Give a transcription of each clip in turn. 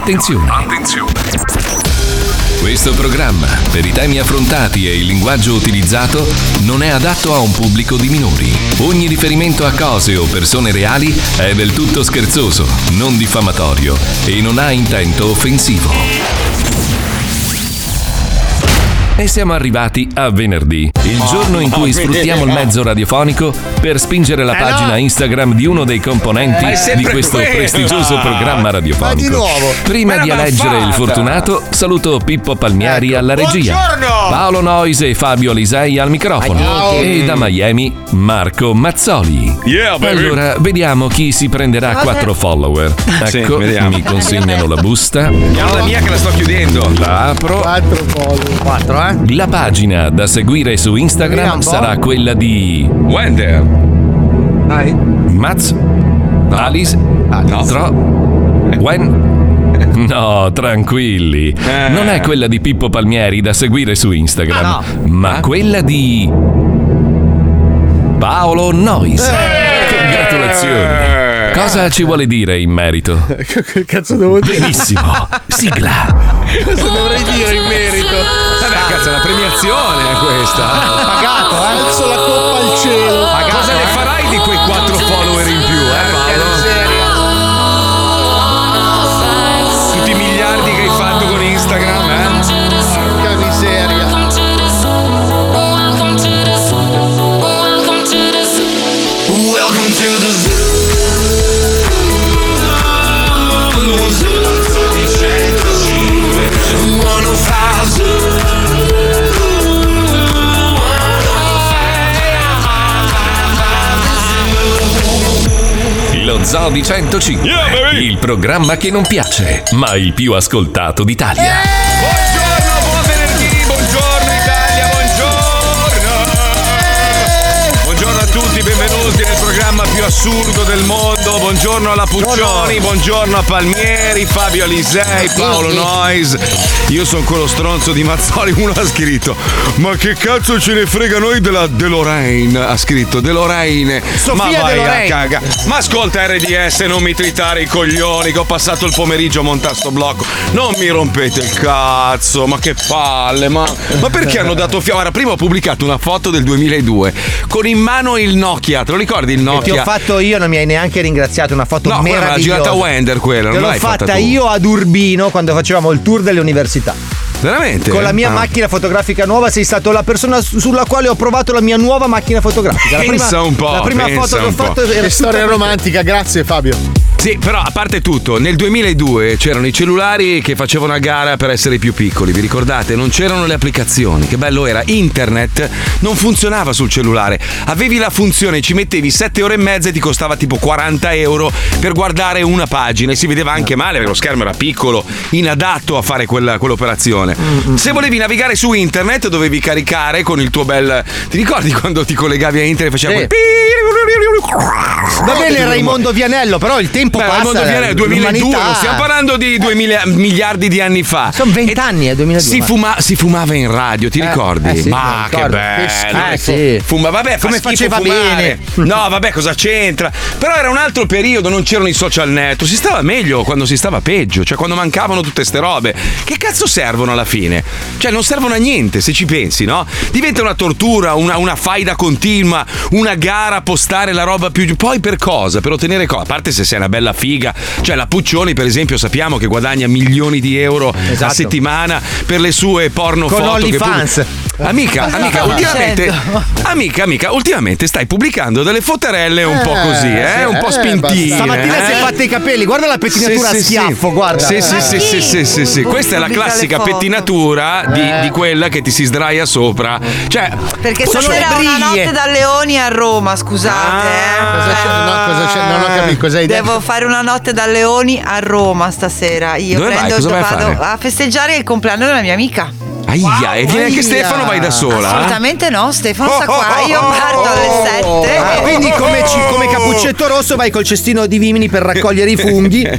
Attenzione! Attenzione! Questo programma, per i temi affrontati e il linguaggio utilizzato, non è adatto a un pubblico di minori. Ogni riferimento a cose o persone reali è del tutto scherzoso, non diffamatorio e non ha intento offensivo. E siamo arrivati a venerdì, il giorno in cui sfruttiamo il mezzo radiofonico per spingere la Eh, pagina. Instagram di uno dei componenti di questo prestigioso programma Ma radiofonico. di nuovo. Prima Ma di eleggere il fortunato, saluto Pippo Palmieri alla regia, Buongiorno. Paolo Nois e Fabio Lisei al microfono e da Miami Marco Mazzoli. Yeah, baby. allora, vediamo chi si prenderà Cosa? 4 follower. Sì, Ecco, mi consegnano la busta. Chiama la mia che la sto chiudendo. La apro. 4 follow. 4, eh? La pagina da seguire su Instagram sarà quella di Wender. Maz, Alice, no. Tro, Gwen. No, tranquilli. Eh. Non è quella di Pippo Palmieri da seguire su Instagram, Ah, ma quella di Paolo Nois. Congratulazioni. Cosa ci vuole dire in merito? che cazzo devo dire? Benissimo. Sigla. Cosa dovrei dire in merito? Vabbè, cazzo, è una premiazione questa. Pagato, eh? Alzo la coppa al cielo. Cosa ne farai di quei 4 follower in più, Lo Zoo di 105. il programma che non piace, ma il più ascoltato d'Italia. Buongiorno, buon venerdì, buongiorno Italia, buongiorno. Buongiorno a tutti, benvenuti nel programma più assurdo del mondo. Buongiorno alla Puccioni, buongiorno a Palmieri, Fabio Alisei, Paolo Nois. Io sono quello stronzo di Mazzoli. Uno ha scritto: Ma che cazzo ce ne frega noi della DeLorean? Ha scritto DeLorean. Sofia Ma vai a caga. Ma ascolta RDS, non mi tritare i coglioni che ho passato il pomeriggio a montare sto blocco. Non mi rompete il cazzo, ma che palle, ma, ma perché hanno dato fiato? Guarda, prima ho pubblicato una foto del 2002 con in mano il Nokia, te lo ricordi il Che ti Nokia? ho fatto io, non mi hai neanche ringraziato. Una foto No, meravigliosa. girata Wender quella, Te non l'ho l'hai fatta fatta tu. io ad Urbino quando facevamo il tour delle università. Veramente? Con la mia Ah. macchina fotografica nuova sei stato la persona su- sulla quale ho provato la mia nuova macchina fotografica. La Pensa prima, un po', La prima foto che ho fatto era Che storia romantica, grazie Fabio. Sì, però a parte tutto, nel 2002 c'erano i cellulari che facevano a gara per essere più piccoli, vi ricordate? Non c'erano le applicazioni, che bello era. Internet non funzionava sul cellulare. Avevi la funzione, ci mettevi 7 ore e mezza e ti costava tipo 40 euro per guardare una pagina e si vedeva anche male perché lo schermo era piccolo, inadatto a fare quella- quell'operazione. Se volevi navigare su internet dovevi caricare con il tuo bel... Ti ricordi quando ti collegavi a internet e faceva Sì. quel... Va bene Raimondo Vianello, però il tempo Beh, passa. Raimondo Vianello, 2002, l'umanità- non stiamo parlando di 2000 miliardi di anni fa. Sono vent'anni, è 2002. Si, ma- fuma- si fumava in radio, ti Eh, ricordi? eh sì, Ma che bello! Eh, sì. Fuma, vabbè, fa Come faceva fumare. bene. No, vabbè, cosa c'entra? Però era un altro periodo, non c'erano i social network. Si stava meglio quando si stava peggio, cioè quando mancavano tutte ste robe. Che cazzo servono alla fine? Cioè, non servono a niente se ci pensi, no? Diventa una tortura, una, una faida continua, una gara a postare la roba più. Poi per cosa? Per ottenere cosa? A parte se sei una bella figa. Cioè, la Puccioni, per esempio, sappiamo che guadagna milioni di euro a Esatto. settimana per le sue porno Con foto. che OnlyFans. pubblica. Amica, amica, ultimamente. Amica, amica, ultimamente stai pubblicando delle foterelle un po' Eh, così, eh? un po' eh, spintine. Stamattina eh? si è fatta i capelli, guarda la pettinatura Sì, a schiaffo, sì. guarda. Sì, sì, sì, sì, sì, sì, sì. Questa è la classica pettinatura di, di quella che ti si sdraia sopra. Cioè, Perché Sono stasera una briglie. notte da leoni a Roma, scusate. eh. Cosa c'è? No, cosa c'è? Non ho capito cosa hai detto. Devo fare una notte da leoni a Roma stasera. Io Dove vai? prendo Cosa vai a a festeggiare il compleanno della mia amica. Aia, e viene anche. Stefano, vai da sola. eh? Assolutamente no, Stefano sta qua. Io parto alle 7. Ah, quindi come, ci- come cappuccetto rosso vai col cestino di vimini per raccogliere i funghi.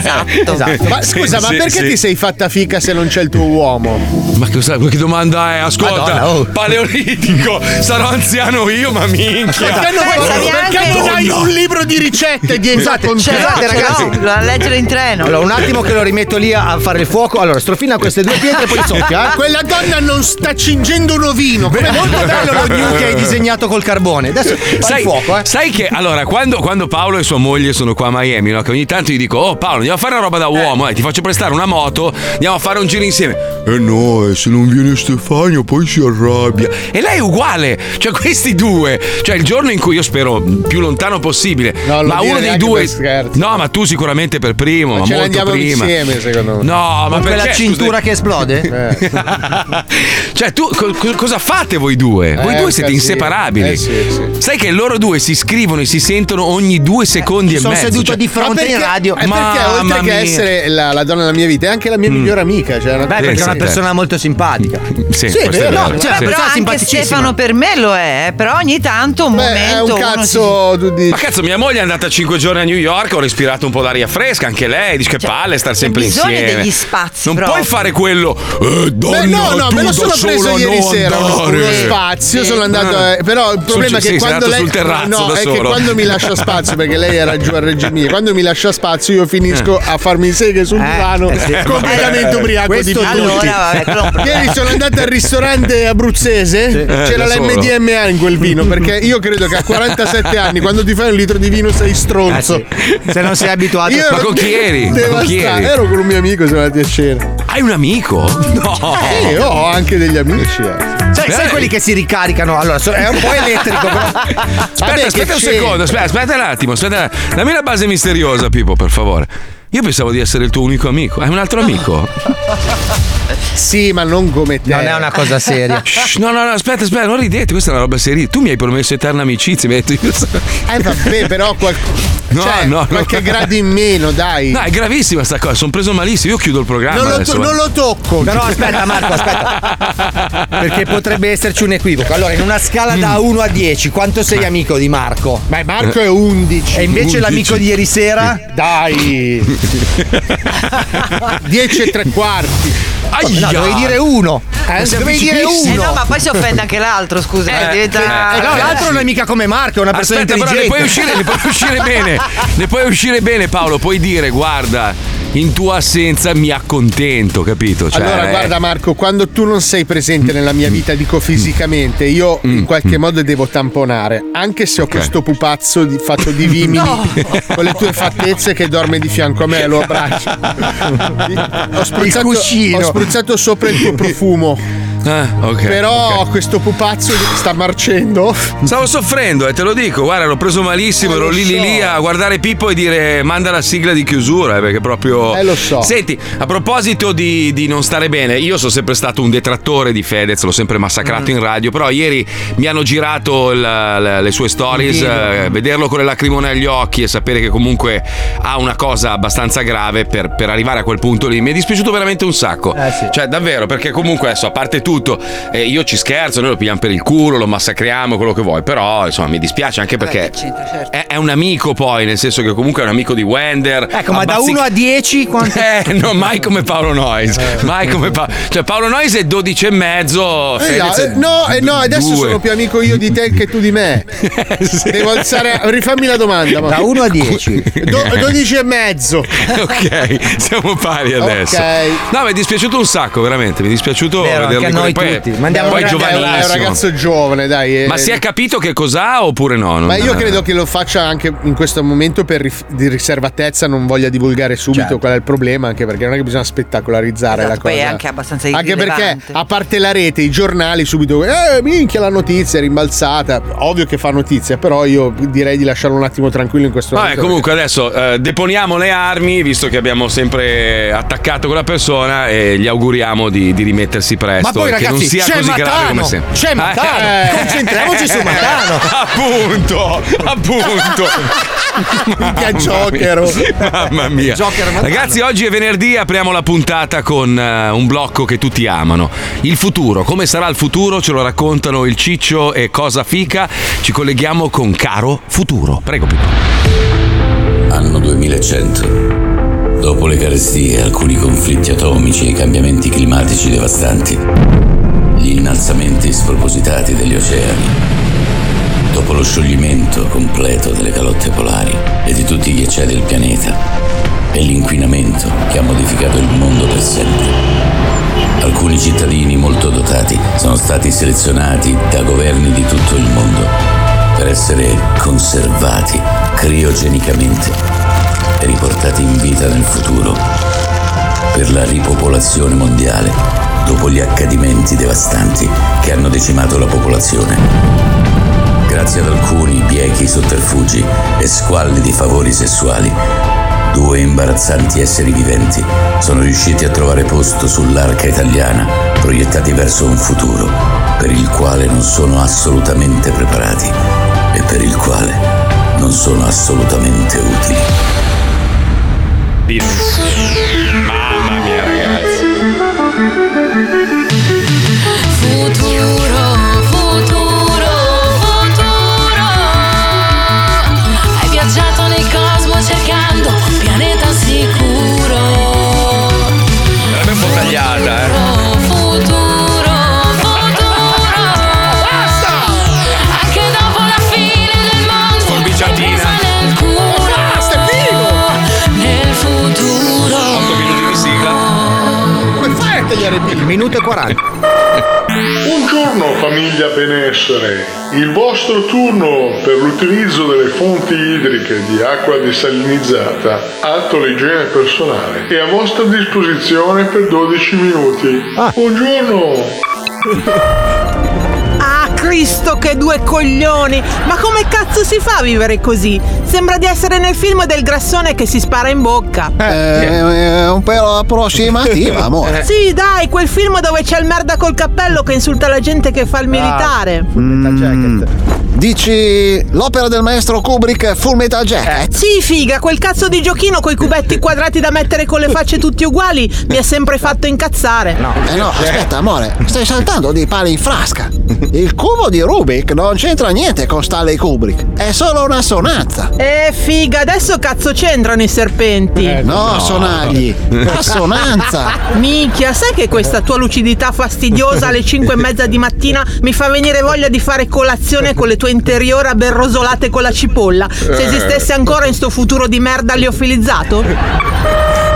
Esatto. Esatto. Ma scusa, ma Sì, perché sì. ti sei fatta fica se non c'è il tuo uomo? Ma cosa, che domanda è? Ascolta, Madonna, oh. paleolitico, sarò anziano io, ma minchia. Perché non, Pensa perché neanche- non hai un libro di ricette dietro Scusate, con Ce te? l'ho, Scusate, ce ragazzi. l'ho, lo a leggere in treno. Allora, un attimo che lo rimetto lì a a fare il fuoco. Allora, strofina queste due pietre e poi soffia. eh. Quella donna non sta cingendo un ovino. È molto bello lo gnu che hai disegnato col carbone. Adesso Sai, il fuoco, eh. sai che allora quando, quando Paolo e sua moglie sono qua a Miami, no, che ogni tanto gli dico: Oh Paolo, andiamo a fare una roba da uomo, eh, ti faccio prestare una moto, andiamo a fare un giro insieme. Eh no, eh, se non viene Stefano poi si arrabbia. E lei è uguale, cioè questi due, cioè il giorno in cui io spero più lontano possibile, No, lo ma uno dei due. No, ma tu sicuramente per primo, ma, ce ne molto prima. insieme, secondo me. No, ma Con perché? quella cintura scusa- che esplode? cioè, tu co- co- cosa fate voi due? Voi Eh, due siete casino. inseparabili. Eh, sì, sì. Sai che loro due si scrivono e si sentono ogni due secondi e Sono mezzo. seduto cioè- di Ma fronte perché, in radio. è perché Mamma oltre che mia. essere la, la donna della mia vita, è anche la mia migliore amica. Cioè una Beh, Sì, perché è una sì. persona molto simpatica. Sì, Sì, vero. vero. No, cioè, però anche. Stefano per me lo è, eh, però ogni tanto un Beh, momento è un si- cazzo tu dici. Ma cazzo, mia moglie è andata 5 giorni a New York, ho respirato un po' d'aria fresca, anche lei, dice che palle star sempre insieme. degli spazi Non proprio. puoi fare quello. Eh, donna, Beh, no, no, me lo sono preso ieri sera uno, uno spazio, sono andato Ah. eh, però il problema è Sul- che sì, sei quando andato lei sul terrazzo no, da è che solo. quando mi lascia spazio perché lei era giù a Reggio Emilia, quando mi lascia spazio io finisco a farmi seghe sul divano eh sì. completamente ubriaco di. Allora, vabbè, Ieri sono andato al ristorante abruzzese, c'era Eh, solo. l'MDMA in quel vino perché io credo che a 47 anni quando ti fai un litro di vino sei stronzo. Eh sì. Se non sei abituato. Io Ma con chi eri? Ma con chi devastato. eri? Ero con un mio amico, siamo andati a cena. Hai un amico? No. Io ho anche degli amici. eh. Sai, sai quelli che si ricaricano? Allora, so- è un po' elettrico, però. Aspetta, Vabbè, aspetta un c'è? secondo, aspetta, aspetta un attimo, aspetta. Dammi una base misteriosa, Pippo, per favore. Io pensavo di essere il tuo unico amico. Hai un altro amico? Sì, ma non come te. Non è una cosa seria. Shh, no, no, no, aspetta, aspetta, non ridete, questa è una roba seria. Tu mi hai promesso eterna amicizia, mi hai detto io. Eh vabbè, però qual- No, cioè, no, no. qualche grado in meno, dai. No, è gravissima sta cosa, sono preso malissimo, io chiudo il programma non, lo adesso. to- non lo tocco. Però aspetta, Marco, aspetta. Perché potrebbe esserci un equivoco. Allora, in una scala da Mm. 1 a 10, quanto sei amico di Marco? Ma Marco è 11. E invece l'amico di ieri sera? Dai. 10 e tre quarti. Aia! No, dovevi dire uno. Eh, dovevi dire Eh uno. no, ma poi si offende anche l'altro, scusa. Eh, diventa... Eh, no, l'altro non è mica come Marco, è una persona Aspetta, però ne puoi intelligente. uscire, ne puoi uscire bene. Ne puoi uscire bene, Paolo. Puoi dire, guarda, in tua assenza mi accontento, capito? Cioè, allora, eh, guarda Marco, quando tu non sei presente nella mia vita, dico fisicamente, io Mm. in qualche modo devo tamponare. Anche se ho questo pupazzo di- fatto di vimini con le tue fattezze che dorme di fianco a me, lo abbraccio. Ho spruzzato, ho spruzzato sopra il tuo profumo. Ah, ok. Però ok. questo pupazzo sta marcendo. Stavo soffrendo, eh, te lo dico, guarda, l'ho preso malissimo, Eh, ero lì lì so. lì a guardare Pippo e dire manda la sigla di chiusura, eh, perché proprio. Eh, lo so. Senti, a proposito di, di non stare bene, io sono sempre stato un detrattore di Fedez, l'ho sempre massacrato Mm. in radio, però ieri mi hanno girato il- la- le sue stories, eh, vederlo con le lacrimone agli occhi e sapere che comunque ha una cosa abbastanza grave per, per arrivare a quel punto lì, mi è dispiaciuto veramente un sacco. Eh, sì. Cioè, davvero, perché comunque adesso, a parte tutto, eh, io ci scherzo, noi lo pigliamo per il culo, lo massacriamo, quello che vuoi, però insomma mi dispiace anche perché certo. è, è un amico poi, nel senso che comunque è un amico di Wender. Ecco, ma da Abbazzi- 1 a 10 quanto... Eh, no, mai come Paolo Noyes. Mai come Pa- Cioè, Paolo Noyes è 12 e mezzo. Eh, Fedez no, è eh, no, eh, no, adesso due. sono più amico io di te che tu di me. Sì. Devo alzare. Rifammi la domanda. ma- Da 1 a 10. Do- 12 e mezzo. ok, siamo pari adesso. Ok. No, mi è dispiaciuto un sacco, veramente. Mi è dispiaciuto Vero, a noi poi, tutti. Mandiamo poi un È un- giovanissimo. ragazzo giovane, dai. eh. Ma si è capito che cos'ha oppure no? Non- Ma io credo che lo faccia anche in questo momento per rif- di riservatezza, non voglia divulgare subito Certo. qual è il problema, anche perché non è che bisogna spettacolarizzare Esatto, la poi cosa. è anche abbastanza Anche perché, a parte la rete, i giornali subito, eh, minchia la notizia è rimbalzata. Ovvio che fa notizia, però io direi di lasciarlo un attimo tranquillo in questo Vabbè, momento. comunque adesso eh, deponiamo le armi, visto che abbiamo sempre attaccato quella persona e gli auguriamo di, di rimettersi presto Ma poi che non ragazzi, sia c'è così grave come Matano! sempre. C'è Matano! Eh. Concentriamoci su Matano! appunto, appunto. punto. Mica Jokero. Mamma mia. Ragazzi, oggi è venerdì, apriamo la puntata con eh, un blocco che tutti amano. Il futuro, come sarà il futuro? Ce lo raccontano il Ciccio e Cosa Fica. Ci colleghiamo con Caro Futuro. Prego, Pippo. Anno 2100. Dopo le carestie, alcuni conflitti atomici e i cambiamenti climatici devastanti, gli innalzamenti spropositati degli oceani, dopo lo scioglimento completo delle calotte polari e di tutti i ghiacciai del pianeta, e l'inquinamento che ha modificato il mondo per sempre. Alcuni cittadini molto dotati sono stati selezionati da governi di tutto il mondo per essere conservati criogenicamente riportati in vita nel futuro per la ripopolazione mondiale dopo gli accadimenti devastanti che hanno decimato la popolazione. Grazie ad alcuni biechi sotterfugi e squallidi favori sessuali, due imbarazzanti esseri viventi sono riusciti a trovare posto sull'arca italiana, proiettati verso un futuro per il quale non sono assolutamente preparati e per il quale non sono assolutamente utili. Mamma 40. Buongiorno famiglia benessere, il vostro turno per l'utilizzo delle fonti idriche di acqua desalinizzata, atto l'igiene personale, è a vostra disposizione per 12 minuti. Buongiorno! Ah, Cristo, che due coglioni! Ma come cazzo si fa a vivere così? Sembra di essere nel film del grassone che si spara in bocca. È un pelo approssimativa, amore. Sì, dai, quel film dove c'è il merda col cappello che insulta la gente che fa il militare. Mm, dici l'opera del maestro Kubrick Full Metal Jacket? Sì, figa, quel cazzo di giochino coi cubetti quadrati da mettere con le facce tutti uguali mi ha sempre fatto incazzare. Eh no, aspetta, amore, stai saltando di pali in frasca. Il cubo di Rubik non c'entra niente con Stanley Kubrick, è solo una sonanza. Eh, figa, adesso cazzo c'entrano i serpenti. No, sonagli, assonanza. Minchia, sai che questa tua lucidità fastidiosa alle 5 e mezza di mattina mi fa venire voglia di fare colazione con le tue interiori aberrosolate con la cipolla? Se esistesse ancora in sto futuro di merda liofilizzato?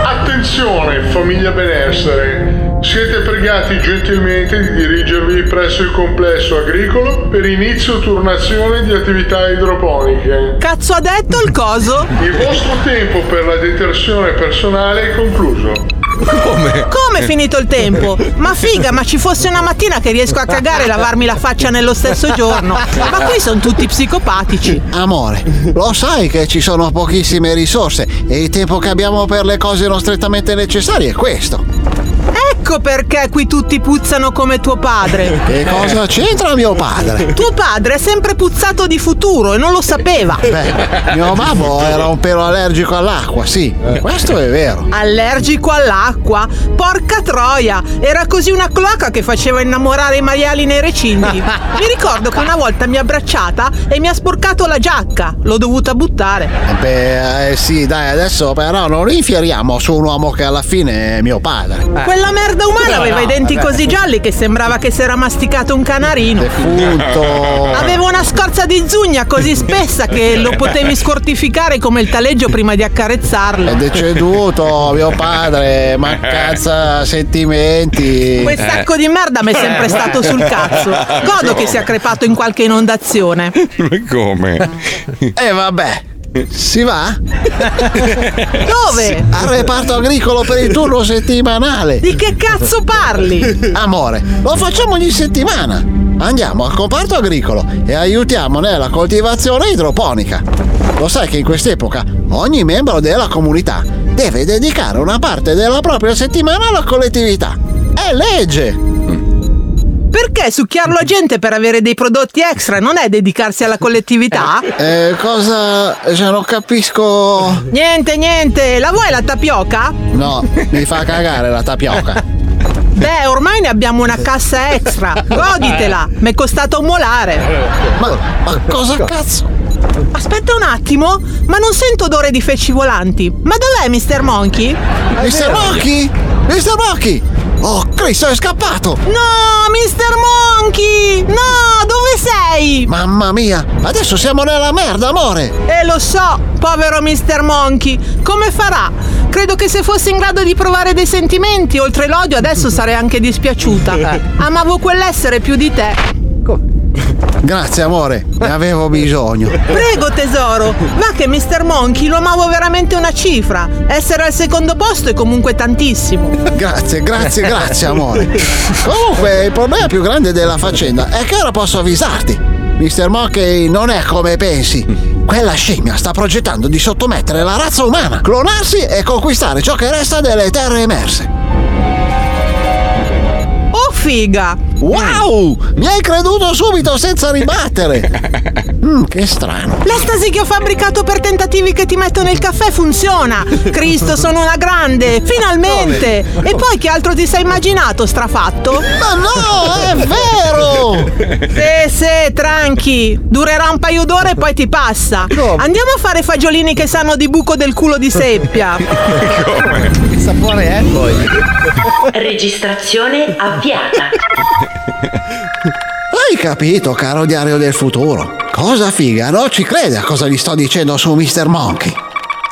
Attenzione famiglia benessere, siete pregati gentilmente di dirigervi presso il complesso agricolo per inizio turnazione di attività idroponiche. Cazzo ha detto il coso? Il vostro tempo per la detersione personale è concluso. Come? Come è finito il tempo? Ma figa, ma ci fosse una mattina che riesco a cagare e lavarmi la faccia nello stesso giorno. Ma qui sono tutti psicopatici. Amore, lo sai che ci sono pochissime risorse e il tempo che abbiamo per le cose non strettamente necessarie è questo. Ecco perché qui tutti puzzano come tuo padre. Che cosa c'entra mio padre? Tuo padre è sempre puzzato di futuro e non lo sapeva. Beh, mio babbo era un pelo allergico all'acqua, sì, questo è vero. Allergico all'acqua? Porca troia! Era così una cloaca che faceva innamorare i maiali nei recinti. Mi ricordo che una volta mi ha abbracciata e mi ha sporcato la giacca. L'ho dovuta buttare. Beh, eh, sì, dai, adesso però non infieriamo su un uomo che alla fine è mio padre. Quella merda umana aveva i denti così gialli che sembrava che si era masticato un canarino. Defunto. Aveva una scorza di zugna così spessa che lo potevi scortificare come il taleggio prima di accarezzarlo. È deceduto mio padre, ma sentimenti. Quel sacco di merda mi è sempre stato sul cazzo. Godo che sia crepato in qualche inondazione. Come? E vabbè. Si va? Dove? Al reparto agricolo per il turno settimanale. Di che cazzo parli? Amore, lo facciamo ogni settimana. Andiamo al comparto agricolo e aiutiamo nella coltivazione idroponica. Lo sai che in quest'epoca ogni membro della comunità deve dedicare una parte della propria settimana alla collettività. È legge! Perché succhiarlo a gente per avere dei prodotti extra non è dedicarsi alla collettività? Eh, cosa. Cioè, non capisco. Niente, niente. La vuoi la tapioca? No, mi fa cagare la tapioca. Beh, ormai ne abbiamo una cassa extra. Goditela. Mi è costato un molare. Ma, ma cosa cazzo? Aspetta un attimo, ma non sento odore di feci volanti. Ma dov'è Mr. Monkey? Mr. Monkey? Mr. Monkey! Oh, Cristo, è scappato! No, Mr. Monkey! No, dove sei? Mamma mia, adesso siamo nella merda, amore! Eh, lo so, povero Mr. Monkey. Come farà? Credo che se fossi in grado di provare dei sentimenti, oltre l'odio, adesso sarei anche dispiaciuta. Amavo quell'essere più di te. Grazie, amore, ne avevo bisogno. Prego tesoro, va che Mr. Monkey lo amavo veramente una cifra. Essere al secondo posto è comunque tantissimo. Grazie, grazie, grazie, amore. Comunque, il problema più grande della faccenda è che ora posso avvisarti. Mr. Monkey non è come pensi. Quella scimmia sta progettando di sottomettere la razza umana, clonarsi e conquistare ciò che resta delle terre emerse. Figa! Wow! Mi hai creduto subito senza ribattere! Mm, che strano. L'estasi che ho fabbricato per tentativi che ti metto nel caffè funziona! Cristo, sono una grande! Finalmente! E poi che altro ti sei immaginato, strafatto? Ma no, è vero! Sì, sì, tranqui! Durerà un paio d'ore e poi ti passa! Andiamo a fare fagiolini che sanno di buco del culo di seppia! Che sapore è poi? Registrazione avviata. Hai capito, caro diario del futuro? Cosa figa, non ci crede a cosa gli sto dicendo su Mr. Monkey.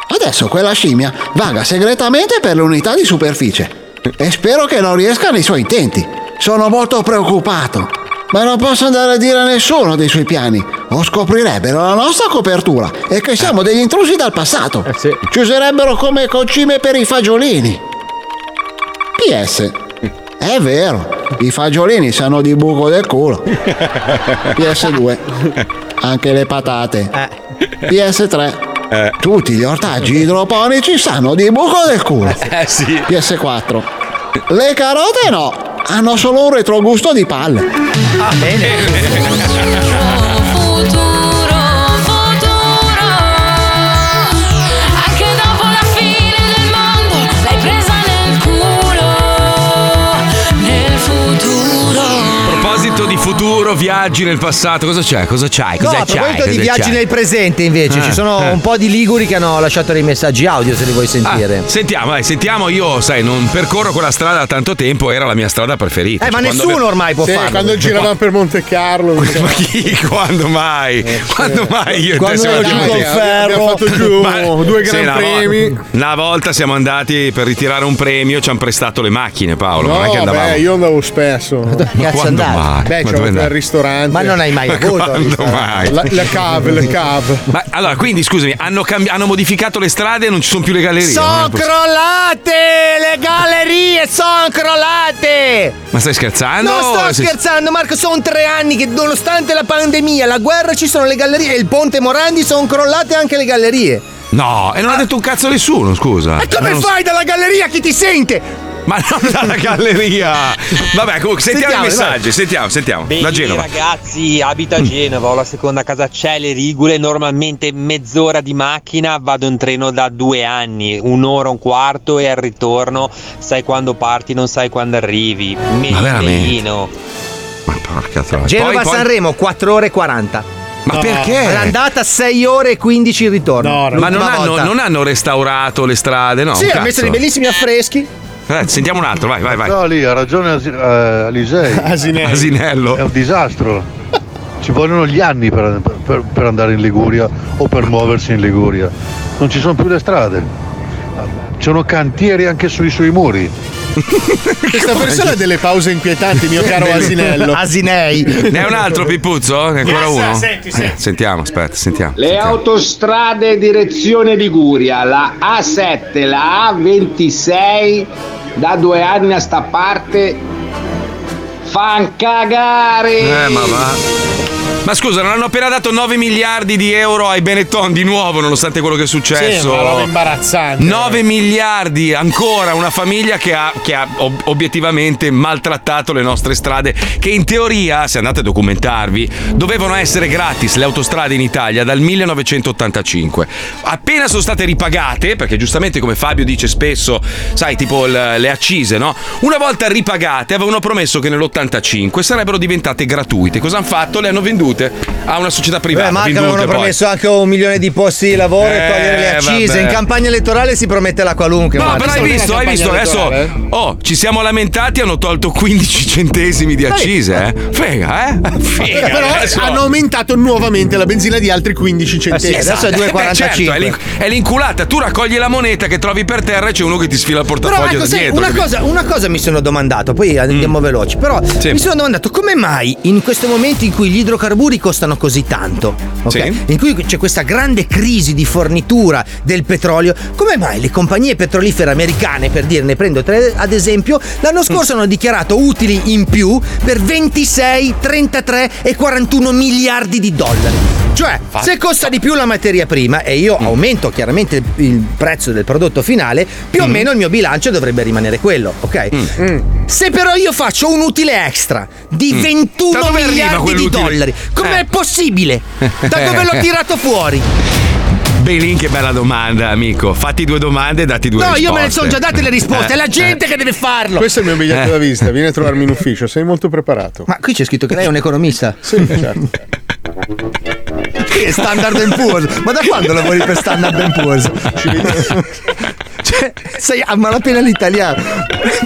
Adesso quella scimmia vaga segretamente per l'unità di superficie. E spero che non riesca nei suoi intenti. Sono molto preoccupato. Ma non posso andare a dire a nessuno dei suoi piani. O scoprirebbero la nostra copertura e che siamo degli intrusi dal passato. Ci userebbero come concime per i fagiolini. PS. È vero, i fagiolini sanno di buco del culo. PS2. Anche le patate. PS3. Tutti gli ortaggi idroponici sanno di buco del culo. Eh sì. PS4. Le carote no, hanno solo un retrogusto di palle. Ah, Futuro, proposito di futuro, viaggi nel passato, cosa c'è? Cosa c'hai? No, Cosa a c'hai? proposito di Cosa viaggi c'hai? nel presente invece, Eh, ci sono eh. un po' di liguri che hanno lasciato dei messaggi audio se li vuoi sentire. Ah, sentiamo, dai, sentiamo. Io, sai, non percorro quella strada da tanto tempo, era la mia strada preferita. Eh, ma Cioè, quando nessuno ave- ormai può Sì, farlo. quando giravamo per Monte Carlo. Ma chi? Quando mai? Quando mai io te Quando siamo ero giù andati? col ferro. Abbiamo fatto giù due gran una vo- premi. Una volta siamo andati per ritirare un premio, ci hanno prestato le macchine, Paolo. non è che No, andavamo. beh, io andavo spesso. Ma quando mai? Beh, il andavi? ristorante. Ma non hai mai Ma avuto. mai? La, le cave, le cave. Ma allora, quindi scusami, hanno, cambi- hanno modificato le strade e non ci sono più le gallerie? Sono crollate! Le gallerie sono crollate! Ma stai scherzando? non sto Sei- scherzando, Marco, sono tre anni che nonostante la pandemia, la guerra, ci sono le gallerie e il ponte Morandi sono crollate anche le gallerie. No, e non ha detto un cazzo nessuno, scusa. E come Non- fai dalla galleria chi ti sente? Ma non dalla galleria! Vabbè, comunque, sentiamo, Sentiamo, i messaggi, sentiamo, sentiamo. Beh, da Genova. ragazzi, abito a Genova, ho la seconda casa Celle Rigule, normalmente mezz'ora di macchina, vado in treno da due anni, un'ora, un quarto e al ritorno sai quando parti, non sai quando arrivi. veramente? Merilino. Porca troia. Genova Poi- poi- Sanremo 4 ore e 40. Ma perché? L'andata 6 ore e 15 il ritorno. Ma non hanno, non hanno restaurato le strade, no? Sì, un ha messo dei bellissimi affreschi. Eh, sentiamo un altro, vai, vai, vai. No, lì ha ragione Asi- eh, Alisei. Asinello. Asinello. È un disastro. Ci vogliono gli anni per, per- per andare in Liguria o per muoversi in Liguria. Non ci sono più le strade. Ci sono cantieri anche sui suoi muri. Questa persona ha delle pause inquietanti, mio caro Asinello. Asinei. Ne hai un altro, Pippuzzo? Ne hai ancora Yes, uno? senti, senti. Eh, sentiamo, aspetta, sentiamo. Le autostrade direzione Liguria, la A7, la A26, da due anni a sta parte, fan cagare. Eh, ma va. Ma scusa, non hanno appena dato 9 miliardi di euro ai Benetton di nuovo, nonostante quello che è successo. Sì, una roba imbarazzante. 9 miliardi, ancora una famiglia che ha, che ha ob- obiettivamente maltrattato le nostre strade, che in teoria, se andate a documentarvi, dovevano essere gratis le autostrade in Italia dal 1985. Appena sono state ripagate, perché giustamente come Fabio dice spesso, sai, tipo l- le accise, no? Una volta ripagate avevano promesso che nell'85 sarebbero diventate gratuite. Cosa hanno fatto? Le hanno vendute a una società privata. Beh, Marco vendute avevano poi. promesso anche un milione di posti di lavoro e Eh, togliere le accise. vabbè. In campagna elettorale si promette la qualunque. No, Marco. però hai visto, hai visto, adesso oh, ci siamo lamentati, hanno tolto 15 centesimi di accise, eh? Frega, eh? Figa, Eh, Però adesso- hanno aumentato nuovamente la benzina di altri 15 centesimi. Esatto. Eh, certo, è, l'in- è l'inculata. Tu raccogli la moneta che trovi per terra e c'è uno che ti sfila il Però portafoglio ecco, da sai, dietro. una, cosa, una cosa mi sono domandato, poi andiamo veloci, però Sì. mi sono domandato come mai in questo momento in cui gli idrocarburi costano così tanto, ok? Sì. in cui c'è questa grande crisi di fornitura del petrolio, come mai le compagnie petrolifere americane, per dirne prendo tre ad esempio, l'anno Mm. scorso hanno dichiarato utili in più per 26, 33 e 41 miliardi di dollari? Cioè, se costa di più la materia prima e io Mm. aumento chiaramente il prezzo del prodotto finale, più o meno il mio bilancio dovrebbe rimanere quello, ok? Mm. Se però io faccio un utile extra di Mm. 21 Da dove arriva miliardi di dollari, com'è Eh. possibile? Da dove l'ho tirato fuori? Belin, che bella domanda, amico. Fatti due domande e datti due No, risposte. io me ne sono già date le risposte, è la gente che deve farlo. Questo è il mio biglietto Eh. da visita, vieni a trovarmi in ufficio, sei molto preparato. Ma qui c'è scritto che lei è un economista. Sì, certo. Che Standard Poor's? Ma da quando lavori per Standard Poor's? Cioè, sei a malapena l'italiano.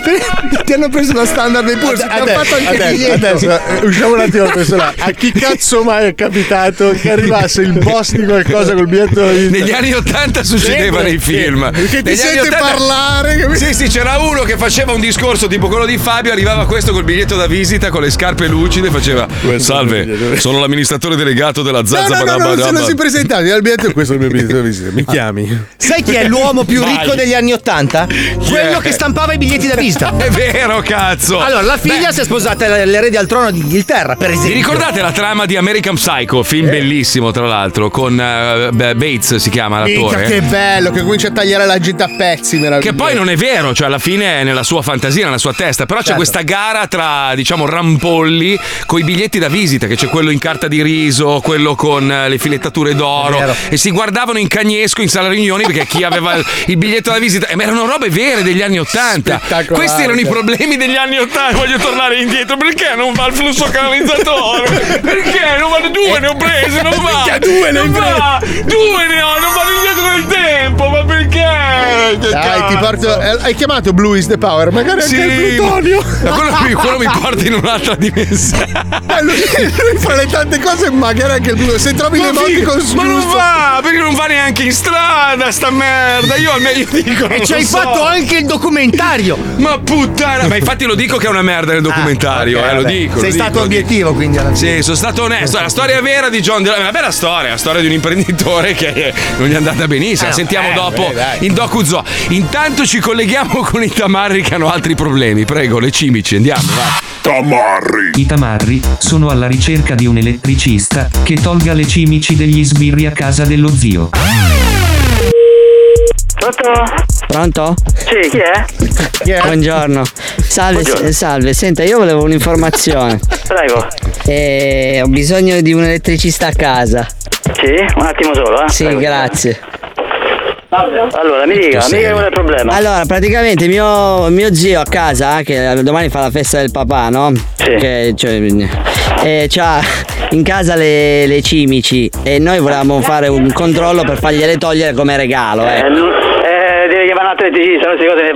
Ti hanno preso da Standard Poor's, ti hanno fatto anche adesso, adesso, eh, usciamo un attimo da questo là. A chi cazzo mai è capitato che arrivasse il boss di qualcosa col biglietto da visita? Negli anni 80 succedeva nei film. Che ti sente 80 parlare. Sì, sì, c'era uno che faceva un discorso tipo quello di Fabio, arrivava questo col biglietto da visita, con le scarpe lucide, faceva Salve, sono l'amministratore delegato della No, Zazza no, no, no, Barabba." non si presentava. Al biglietto questo è il mio biglietto da visita. Mi chiami. Sai chi è l'uomo più ricco degli anni Ottanta? Quello è? che stampava i biglietti da visita vita. È vero, cazzo. Allora, la figlia Beh. si è sposata l'erede al trono d'Inghilterra, per esempio. Vi ricordate la trama di American Psycho? Film eh. bellissimo, tra l'altro, con uh, Bates si chiama l'attore. Mica che bello, che comincia a tagliare la gente a pezzi. Che poi non è vero, cioè alla fine è nella sua fantasia, nella sua testa, però certo. c'è questa gara tra, diciamo, rampolli con i biglietti da visita, che c'è quello in carta di riso, quello con eh, le filettature d'oro e si guardavano in cagnesco in sala riunioni perché chi aveva il biglietto da visita Ma erano robe vere degli anni 80 questi erano i problemi degli anni Ottanta, voglio tornare indietro, perché non va il flusso canalizzatore? Perché non vado due, ne ho prese, non va! Minchia, due ne non va! Due ne ho, non vado indietro nel tempo, ma perché? Che Dai, ti porto. eh, Hai chiamato Blue is the Power, magari anche il plutonio. Ma quello, mi- quello mi porta in un'altra dimensione. Eh, lui, lui fa le tante cose, magari anche il blu. Se trovi le Ma, moti figa, con ma non va, perché non va neanche in strada sta merda. Io almeno io dico. E ci hai so. fatto anche il documentario. Ma puttana, ma infatti lo dico che è una merda nel documentario, Ah, ok, eh, lo dico. Sei lo stato dico, lo dico. obiettivo, quindi alla fine. Sì, sono stato onesto. La storia vera di John Delaney, una bella storia, la storia di un imprenditore che non gli è andata benissimo. No, sentiamo eh, dopo beh, in Docu Zoo. Intanto ci colleghiamo con i tamarri che hanno altri problemi. Prego, le cimici, andiamo, va. I tamarri sono alla ricerca di un elettricista che tolga le cimici degli sbirri a casa dello zio. Pronto? Pronto? Sì, chi è? Buongiorno. Salve, Buongiorno. salve. Senta, io volevo un'informazione. Prego. Eh, ho bisogno di un elettricista a casa. Sì, un attimo solo, eh. Sì, Prego. grazie. Allora, mi dica, mi dica qual è il problema. Allora, praticamente mio, mio zio a casa, che domani fa la festa del papà, no? Sì. Che, cioè, eh, c'ha in casa le, le cimici e noi volevamo fare un controllo per fargliele togliere come regalo, Eh, eh. it n- eh, devi chiamare un altro elettricista, non si cose ne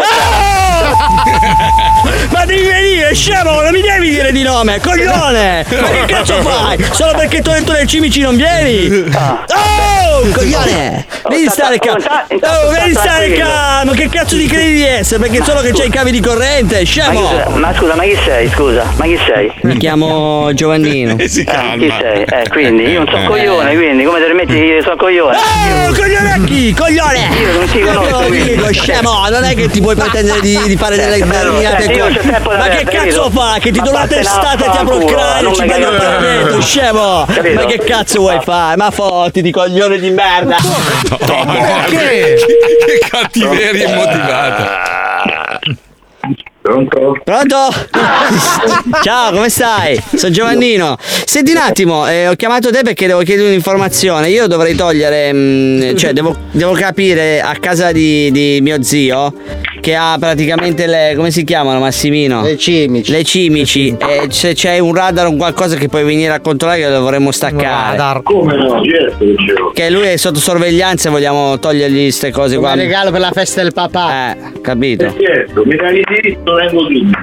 Ma devi venire, scemo, non mi devi dire di nome, coglione! Ma che cazzo fai? Solo perché ti ho detto le cimici non vieni? Oh! Oh, coglione! Devi stare calmo! Oh, devi stare calmo! Che cazzo di credi di essere? Perché solo che c'hai i cavi di corrente, scemo! ma scusa, ma chi sei? Scusa, ma chi sei? Mi chiamo Giovannino. Eh, chi sei? Eh, quindi io non sono coglione, quindi come te metti io sono coglione? Oh, coglione a chi? Coglione! Io non ti conosco, Io quindi. Dico, scemo, non è che ti puoi pretendere di, di fare delle determinate cose. Ma che cazzo fa? Che ti do la testata e ti apro il cranio, ci mi prendi il paramento, scemo! Ma che cazzo vuoi fare? Ma fotti di coglione di merda! Perché? Che cattiveria immotivata. Pronto? Pronto? Ciao, come stai? Sono Giovannino. Senti un attimo, eh, ho chiamato te perché devo chiedere un'informazione. Io dovrei togliere, mm, cioè devo, devo capire a casa di, di mio zio che ha praticamente le, come si chiamano Massimino? Le cimici. Le cimici. E se c'è un radar o un qualcosa che puoi venire a controllare che lo dovremmo staccare. Come no? Certo che lui è sotto sorveglianza e vogliamo togliergli queste cose qua. Come regalo per la festa del papà. Eh, capito? Certo, mi dai l'indirizzo, vengo subito.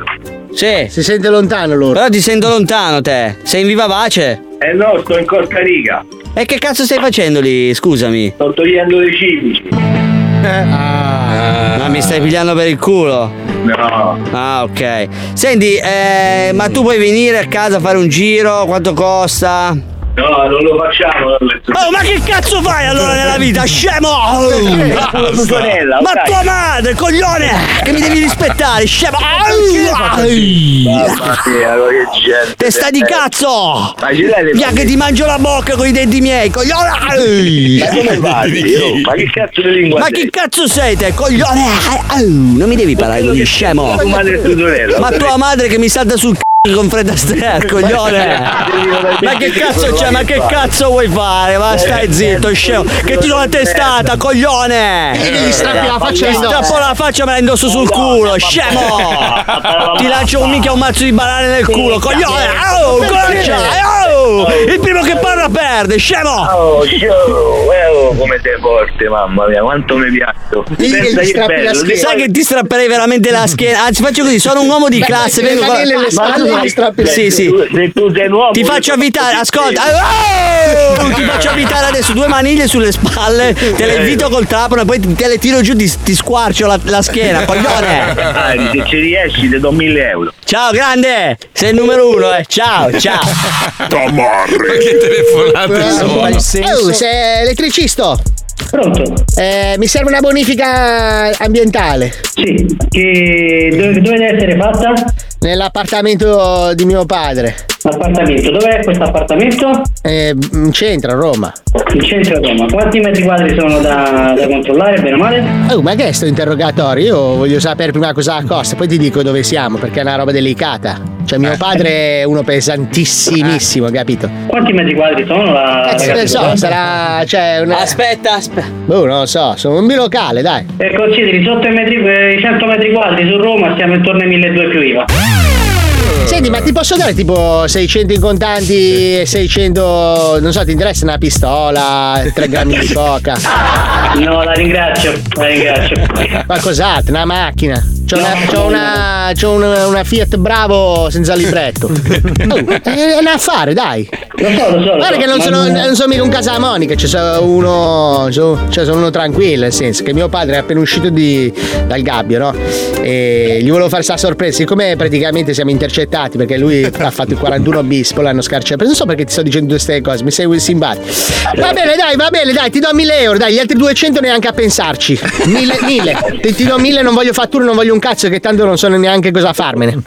Sì. Si sente lontano loro. Però ti sento lontano te. Sei in viva pace? Eh no, sto in Costa Rica. E che cazzo stai facendo lì? Scusami. Sto togliendo dei cibici. Ma mi stai pigliando per il culo? No. Ah, ok. Senti, eh, ma tu puoi venire a casa a fare un giro? Quanto costa? No, non lo facciamo. Oh, ma che cazzo fai allora nella vita, scemo? Sorella, Ma tua madre, coglione! Che mi devi rispettare, scemo! Mamma mia, che gente. Testa di cazzo! Via che ti mangio la bocca con i denti miei, coglione! Ma come fai? Oh, Ma che cazzo di lingua Ma sei? chi cazzo sei te, coglione? Au, non mi devi parlare così, scemo! Ma tua madre che mi salta sul c***o con Fred Astaire, coglione! Ma che cazzo c'è? Ma che cazzo vuoi fare? Ma stai zitto, scemo! Che ti do la testata, coglione! Gli strappi la faccia Ti strappo la faccia e me la indosso sul culo, scemo! Ti lancio un mica un mazzo di banane nel culo, coglione! Oh, cosa c'hai? Oh! Il primo che parla perde, scemo! Oh, eh, oh, come sei forte, mamma mia, quanto mi piaccio. Pensa che bello. Sai che ti strapperei veramente la schiena? Anzi, faccio così, sono un uomo di classe. vengo qua- manelle e le spalle Ma- gli strappi Sì, sì. Se tu sei Ti faccio avvitare, ascolta. Oh! Ti faccio avvitare adesso due maniglie sulle spalle, te le invito col trapano e poi te le tiro giù, ti, ti squarcio la, la schiena, coglione. Dai, se ci riesci ti do 1000 euro. Ciao, grande! Sei il numero uno, eh. Ciao, ciao. Tamarri. Che telefonate sono? Oh, sei elettricisto. Pronto? Eh, mi serve una bonifica ambientale. Sì, che dove deve essere fatta? Nell'appartamento di mio padre. Appartamento, dov'è questo appartamento? Eh, in centro, a Roma. In centro a Roma. Quanti metri quadri sono da, da controllare, bene o male? Oh, ma che è sto interrogatorio? Io voglio sapere prima cosa costa, poi ti dico dove siamo, perché è una roba delicata. Cioè, mio padre è uno pesantissimissimo, capito? Quanti metri quadri sono? La, ne ragazzi, so, sarà. Cioè, una. Aspetta, aspetta. Boh, non lo so, sono un bilocale, dai. E consideri sotto i, metri, eh, i 100 metri quadri su Roma siamo intorno ai 1200 più IVA. Senti, ma ti posso dare tipo 600 in contanti e 600. Non so, ti interessa una pistola, 3 grammi di coca? No, la ringrazio, la ringrazio. Qualcos'altro, una macchina. C'ho, una, c'ho, una, c'ho una, una Fiat Bravo senza libretto. Oh, è un affare, dai. Lo so, lo so. lo Guarda che non sono, non sono mica un casamonica, cioè sono uno, cioè sono uno tranquillo, nel senso che mio padre è appena uscito di- dal gabbio, no? E gli volevo fare sta sorpresa, siccome praticamente siamo intercettati perché lui ha fatto il 41 bis, poi l'hanno scarciato. Non so perché ti sto dicendo queste cose, mi sei simpatico. Va bene, dai, va bene, dai, ti do 1000 euro, dai, gli altri 200 neanche a pensarci. 1000, 1000. Ti, ti do 1000, non voglio fatture, non voglio un cazzo, che tanto non so neanche cosa farmene.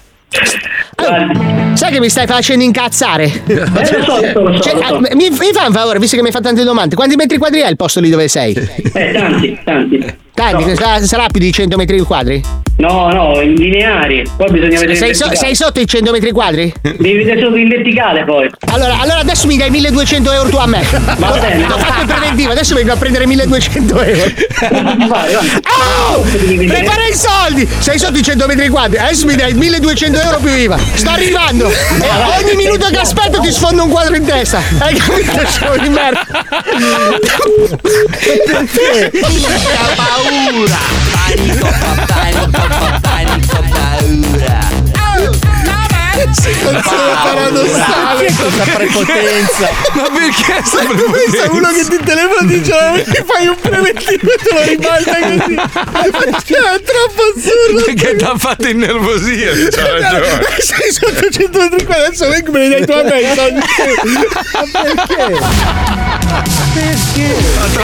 Oh, sai che mi stai facendo incazzare? Eh, lo so, lo so, Cioè, lo so. ah, mi, mi fai un favore, visto che mi hai fatto tante domande, quanti metri quadri è il posto lì dove sei? Eh, tanti, tanti. Tanti, sarà, sarà più di 100 metri quadri? No, no, in lineari. Poi bisogna vedere Sei, so- sei sotto i 100 metri quadri? Devi vedere solo in verticale poi. Allora, allora adesso mi dai 1200 euro tu a me. Va bene. Ho fatto il preventivo, adesso vengo a prendere 1200 euro. Oh! Prepara i soldi! Sei sotto i 100 metri quadri, adesso mi dai 1200 euro più IVA. Sto arrivando! E ogni minuto che aspetto ti sfondo un quadro in testa. Hai capito? Sono di merda. Minchia paura! Panico, pa- panico, pa- panico, paura! Situazione paradossale. sta prepotenza. Ma perché sta Pensa a uno che ti telefona e dice "Oh, ti fai un preventivo e te lo ribalta così. Perché è troppo assurdo. Perché ti ha fatto innervosire, c'ha ragione. Sei sotto 100 metri qua, adesso vengo me li dai tu a me. Ma perché?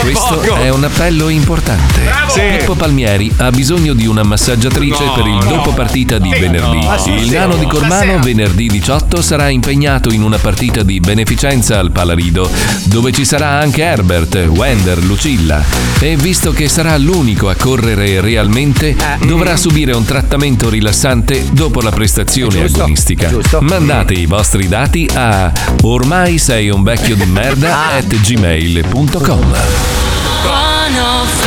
Questo è un appello importante. Sì. Pippo Palmieri ha bisogno di una massaggiatrice No, per il no. dopo partita di venerdì. no. Il nano di Cormano venerdì 18 sarà impegnato in una partita di beneficenza al Palarido, dove ci sarà anche Herbert, Wender, Lucilla. E visto che sarà l'unico a correre realmente, dovrà subire un trattamento rilassante dopo la prestazione agonistica. Mandate i vostri dati a ormai sei un vecchio di merda at gmail.com.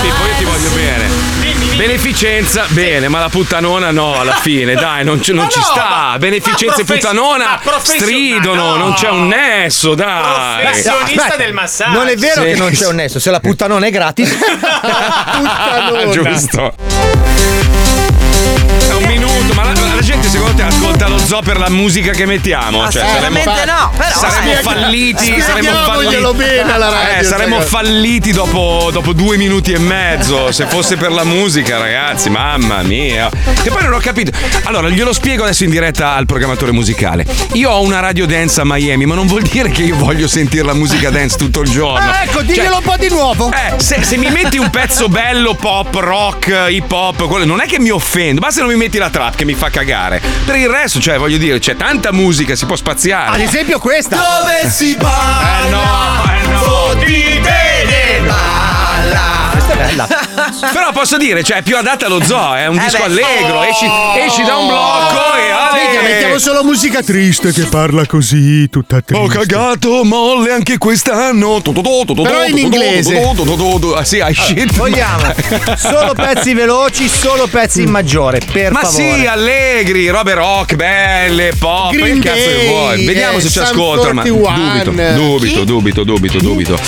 Pippo, io ti voglio bene. Beneficenza, bene, ma la puttanona no, alla fine, dai, non, ci- non ci sta. Beneficenza e ma profes- puttanona ma profession- stridono, no. non c'è un nesso, dai. Professionista Aspetta, del massaggio. Non è vero Sì. che non c'è un nesso, se la puttanona è gratis. Ah, giusto. È un minuto, ma la, zoo per la musica che mettiamo? Cioè, no, però saremmo eh. falliti, saremmo falliti. bene alla radio, Eh, saremmo cosa. falliti dopo, dopo due minuti e mezzo. Se fosse per la musica, ragazzi, mamma mia. E poi non ho capito. Allora, glielo spiego adesso in diretta al programmatore musicale. Io ho una radio dance a Miami, ma non vuol dire che io voglio sentire la musica dance tutto il giorno. Ah, ecco, diglielo Cioè, un po' di nuovo. eh, se, se mi metti un pezzo bello, pop, rock, hip hop, quello- non è che mi offendo, basta che non mi metti la trap che mi fa cagare. Per il resto, cioè, voglio dire, c'è tanta musica, si può spaziare. Ad esempio questa. Dove si parla? Eh no, eh no. Fottitene. Questa è bella. Però posso dire, cioè, è più adatta allo zoo, è un Eh disco beh, allegro, sì. esci, esci da un blocco e Minchia, ale. mettiamo solo musica triste che parla così, tutta triste. Ho cagato molle anche quest'anno. Però in inglese. Sì, I shit. Vogliamo solo pezzi veloci, solo pezzi in maggiore, per Ma favore. sì, allegri, robe rock, belle, pop, Green che cazzo che vuoi? Vediamo eh, se ci ascoltano. Ma 41. dubito, dubito, dubito, dubito, dubito.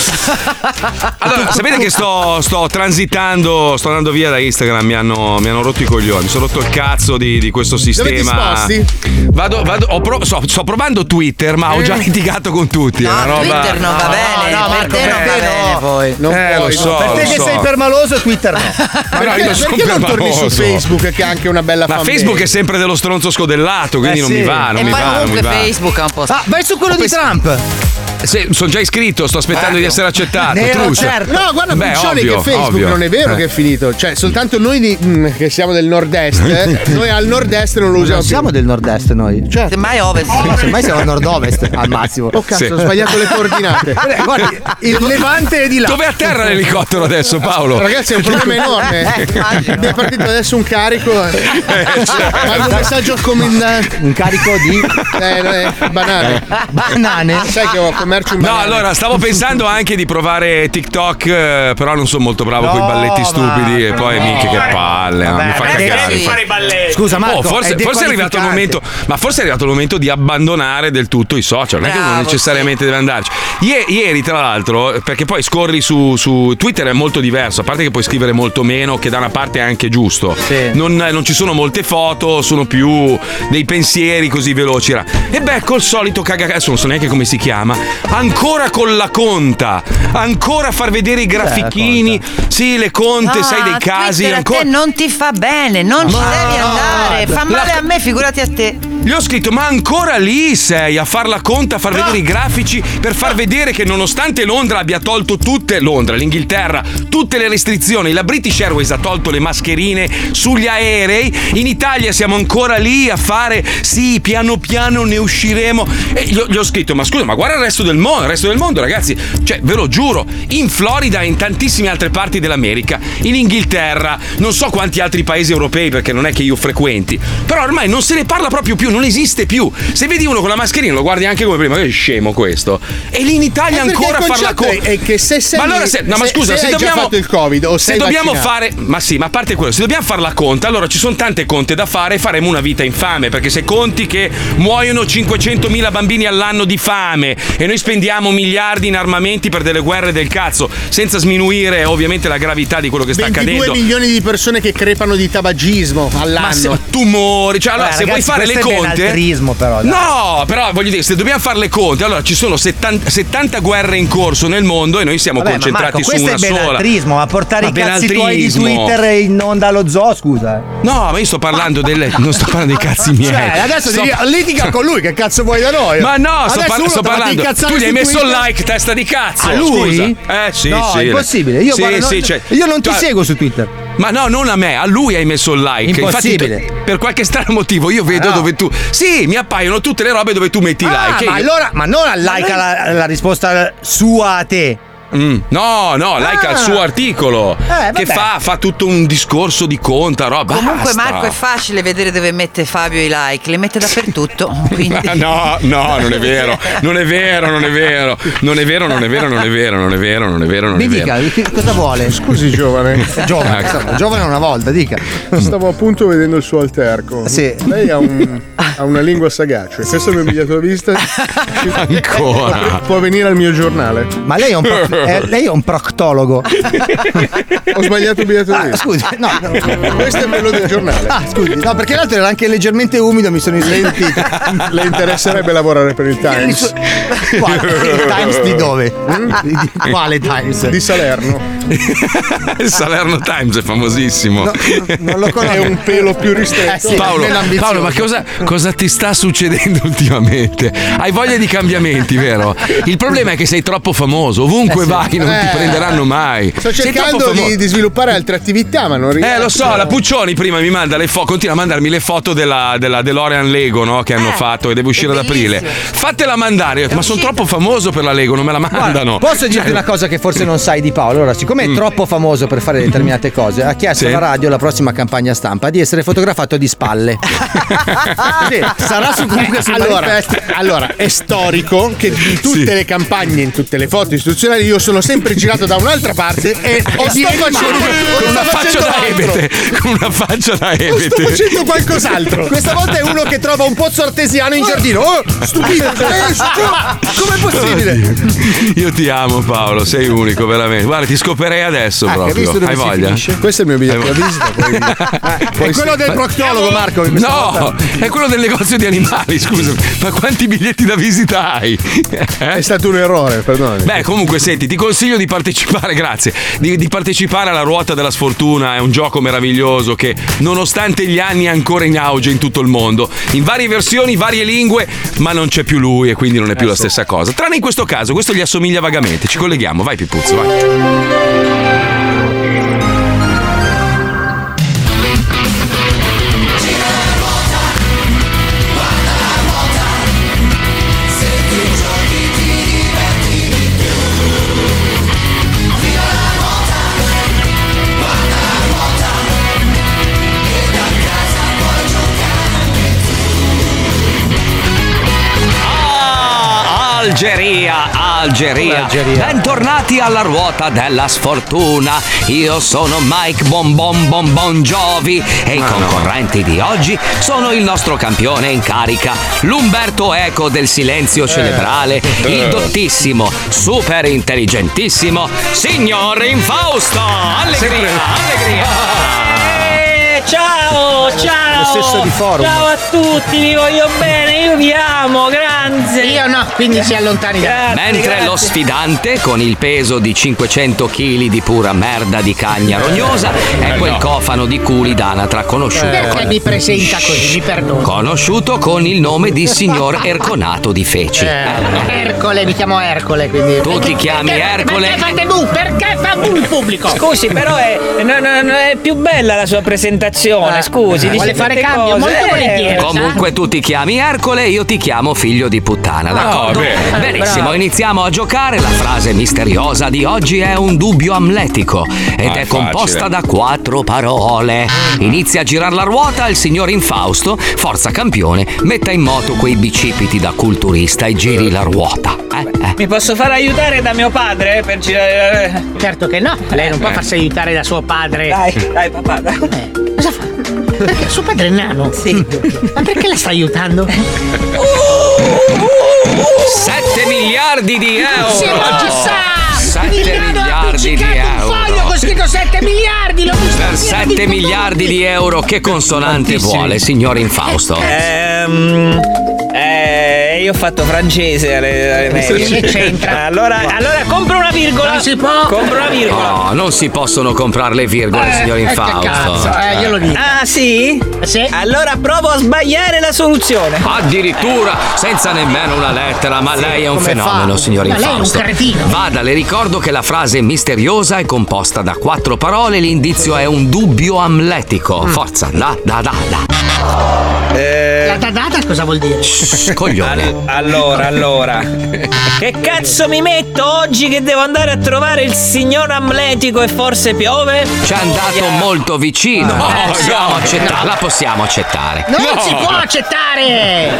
Allora, sapete che sto, sto transitando, sto andando via da Instagram, mi hanno, mi hanno rotto i coglioni, mi sono rotto il cazzo di, di questo sistema. sposti? Vado, vado, ho pro- so- sto provando Twitter, ma ho già litigato con tutti. è una roba... Twitter non va bene, no, per Marco, te non per va bene no. poi. Non Eh, puoi, lo so, Per te che so. sei permaloso, Twitter no. Ma no, io sono Perché non torni su. Facebook che ha anche una bella Ma Facebook è sempre dello stronzo scodellato, quindi Eh, non sì. mi va, non E mi poi va, non mi comunque va. Facebook è un po' Ah, vai su quello di Trump. Sono già iscritto, sto aspettando di essere accettato. Nero, certo. No, guarda, Beh, Puccioni, ovvio, che Facebook ovvio. non è vero Eh. che è finito. Cioè, soltanto noi di- mm, che siamo del nord-est, eh, noi al nord-est non lo usiamo Non più. siamo del nord-est noi. Cioè, Semmai ovest. semmai siamo al nord-ovest al massimo. Oh cazzo, Sì. ho sbagliato le coordinate. Eh, Guardi, il levante è di là. Dove atterra l'elicottero adesso, Paolo? Ragazzi, è un problema enorme. Eh. Mi è partito adesso un carico. Mando un messaggio al comandante. Un carico di Eh, eh, banane. banane. Sai che ho commercio No, allora stavo pensando anche di provare TikTok, eh, però non sono molto bravo No, con i balletti stupidi. E poi, minchia, che palle, no, Vabbè, mi fa ma cagare. Devi fare i balletti. Scusa, Marco, Oh, forse, è forse è arrivato il momento, ma forse è arrivato il momento di abbandonare del tutto i social. Non è che uno necessariamente deve andarci. Ie- Ieri, tra l'altro, perché poi scorri su, su Twitter è molto diverso, a parte che puoi scrivere molto meno, che da una parte è anche giusto. Sì. Non, non ci sono molte foto, sono più dei pensieri così veloci. ra. E beh, col solito caga, adesso non so neanche come si chiama. Ancora con la conta, ancora far vedere i grafichini. Sì, le conte, No, sai, dei casi. Twitter ancora. a te non ti fa bene, non ci devi andare. Fa male La- a me, figurati a te. Gli ho scritto, ma ancora lì sei a far la conta, a far vedere i grafici per far vedere che nonostante Londra abbia tolto tutte, Londra, l'Inghilterra, tutte le restrizioni, la British Airways ha tolto le mascherine sugli aerei, in Italia siamo ancora lì a fare, sì, piano piano ne usciremo. E gli ho, scritto, ma scusa, ma guarda il resto del mondo, il resto del mondo ragazzi, cioè ve lo giuro, in Florida e in tantissime altre parti dell'America, in Inghilterra, non so quanti altri paesi europei perché non è che io frequenti, però ormai non se ne parla proprio più, non esiste più. Se vedi uno con la mascherina lo guardi anche come prima, che scemo questo. E lì in Italia Eh, ancora il a farla concetto co- è- è che se sei Ma allora se, no, ma se- scusa, se se, hai già dobbiamo fatto il Covid o se dobbiamo vaccinato. fare ma sì, ma a parte quello, se dobbiamo fare la conta, allora ci sono tante conte da fare e faremo una vita infame, perché se conti che muoiono 500.000 bambini all'anno di fame e noi spendiamo miliardi in armamenti per delle guerre del cazzo, senza sminuire ovviamente la gravità di quello che sta 22 accadendo. milioni di persone che crepano di tabagismo all'anno. Ma se- tumori, cioè allora Beh, se vuoi ragazzi, fare le è conte. però, dai. No, però voglio dire, se dobbiamo fare le conte, allora ci sono 70, 70 guerre in corso nel mondo e noi siamo Vabbè, ma concentrati Marco, su questo una è sola. benaltrismo, ma portare Ma i cazzi tuoi di. Twitter in onda allo zoo, scusa. No, ma io sto parlando delle. Non sto parlando dei cazzi miei. Cioè, adesso Sto- devi litiga con lui, che cazzo vuoi da noi? Ma no, sto, par- sto parlando. Tu gli hai messo il Twitter? like, testa di cazzo. A lui? Scusa. Eh sì, no, sì. è impossibile. Io, Sì, guarda, sì, non, cioè- io non ti cioè- seguo su Twitter. Ma no, non a me, a lui hai messo il like. Impossibile. Infatti, per qualche strano motivo io vedo no. dove tu. Sì, mi appaiono tutte le robe dove tu metti Ah, like. ma io- allora, ma non al like alla, alla risposta sua a te. Mm, No, no, like Ah. al suo articolo. Eh, che fa, fa tutto un discorso di conta, roba. Comunque basta. Marco è facile vedere dove mette Fabio i like, li mette dappertutto. Quindi... Ah, No, no, non è vero, non è vero, non è vero, non è vero, non è vero, non è vero, non è vero, non è vero, non Mi è dica, vero. che- cosa vuole? Scusi, giovane. Giovane, Ecco. insomma, giovane una volta, dica. Stavo appunto vedendo il suo alterco. Sì. Lei ha, un- ha una lingua sagace. Questo è il mio biglietto da visita. Ancora. Può venire al mio giornale. Ma lei è un, proc- eh, lei è un proctologo. Ho sbagliato il biglietto Ah, scusi, no, no. Questo è quello del giornale. Ah, scusi, no, perché l'altro era anche leggermente umido, mi sono insentito. Le interesserebbe lavorare per il Times? Quale? Il Times di dove? Di- di- Quale Times? Di Salerno. Il Salerno Times è famosissimo. Non lo conosco. È un pelo più ristretto. Eh sì, Paolo. Paolo, ma cosa, cosa ti sta succedendo ultimamente? Hai voglia di cambiamenti, vero? Il problema è che sei troppo famoso, ovunque Eh sì. Vai non ti Eh. prenderanno mai. Sto cercando di, di sviluppare altre attività, ma non riesco. Eh, lo so, la Puccioni prima mi manda le foto, continua a mandarmi le foto della, della DeLorean Lego, no? Che hanno Eh, fatto e deve uscire ad aprile. Fatela mandare, Io ma sono troppo famoso per la Lego, non me la mandano. Posso dirti Cioè, una cosa che forse non sai di Paolo? Allora, siccome è troppo famoso per fare determinate cose, ha chiesto Sì. alla radio la prossima campagna stampa di essere fotografato di spalle. Sì, sarà su comunque sul allora, allora, è storico che in tutte le campagne, in tutte le foto istituzionali, io sono sempre girato da un'altra parte e, O e sto facendo- con una faccia da ebete, con una faccia da O sto ebete. facendo qualcos'altro. Questa volta è uno che trova un pozzo artesiano in giardino. Oh, Stupido, eh, stu- com'è possibile? Io ti amo Paolo, sei unico veramente. Guarda, ti scoperei adesso Ah, hai proprio. Hai si voglia? finisce? Questo è il mio biglietto Hai da visita. Poi, È quello del proctologo, Marco. No, volta. è quello del negozio di animali, scusa. Ma quanti biglietti da visita hai? è stato un errore, perdonami. Beh, comunque, senti, ti consiglio di partecipare, grazie, di, di partecipare alla ruota della sfortuna. È un gioco meraviglioso che, nonostante gli anni, è ancora in auge in tutto il mondo. In varie versioni, varie lingue, ma non c'è più lui e quindi non è più la stessa cosa. Tranne in questo caso, questo gli assomiglia vagamente. Ci colleghiamo, vai Pipuzzo, vai. Algeria, Algeria. Algeria. Bentornati alla ruota della sfortuna. Io sono Mike Bonbon Bonbon Giovi e i concorrenti di oggi sono il nostro campione in carica, l'Umberto Eco del silenzio cerebrale, il dottissimo, super intelligentissimo, signor Infausto. Allegria, allegria. Eh, ciao, ciao! Lo stesso di forum. Ciao a tutti, vi voglio bene, io vi amo, grazie! Io no, quindi si allontani da Grazie, Mentre grazie. lo sfidante, con il peso di 500 kg di pura merda di cagna rognosa, è quel cofano di culi d'anatra conosciuto. Perché mi presenta così, mi perdono. Conosciuto con il nome di signor Erconato di Feci. Eh, Ercole, mi chiamo Ercole, quindi. Tu ti chiami Ercole? Perché fate bu? Perché fa bu il pubblico? Scusi, però è, no, no, no, è più bella la sua presentazione, scusi. vuole dice fare cambio, cose. molto Eh, volentieri. Comunque tu ti chiami Ercole, io ti chiamo figlio di puttana, d'accordo? bene. Benissimo, Bravo. iniziamo a giocare. La frase misteriosa di oggi è un dubbio amletico ed Ah, è è composta facile. da quattro parole. Inizia a girare la ruota, il signor Infausto, forza campione, metta in moto quei bicipiti da culturista e giri la ruota. Eh, eh. Mi posso far aiutare da mio padre per girare. Certo che no, lei non può farsi aiutare da suo padre. Dai, dai, papà, dai. Cosa fa? Perché suo padre è nano? Sì. Ma perché la sta aiutando? Uh, 7 miliardi di euro! Si non ci sa! 7 Milano ha miliardi di appiccicato un foglio euro! con scritto 7 miliardi! L'ho visto Per pieno 7 miliardi di euro, che consonante vuole, signor Infausto? Ehm. Eh, io ho fatto francese alle, alle medie. Che c'entra? Allora, allora compro una virgola. Non si può. Compro una virgola. No, non si possono comprare le virgole, Eh, signor eh, che Infausto. cazzo, eh, glielo dico. Ah, sì? Sì. Allora provo a sbagliare la soluzione. Addirittura senza nemmeno una lettera, ma lei è un fenomeno, fa? signor Ma lei è un Infausto. cretino. Vada, le ricordo che la frase misteriosa è composta da quattro parole, l'indizio è un dubbio amletico. Mm. Forza, da, da, da, da. La dadata cosa vuol dire? Coglione. Allora, allora. Che cazzo mi metto oggi che devo andare a trovare il signor Amletico e forse piove? Ci è andato molto vicino. No, la possiamo no, accettare. no. La possiamo accettare. Non si può accettare!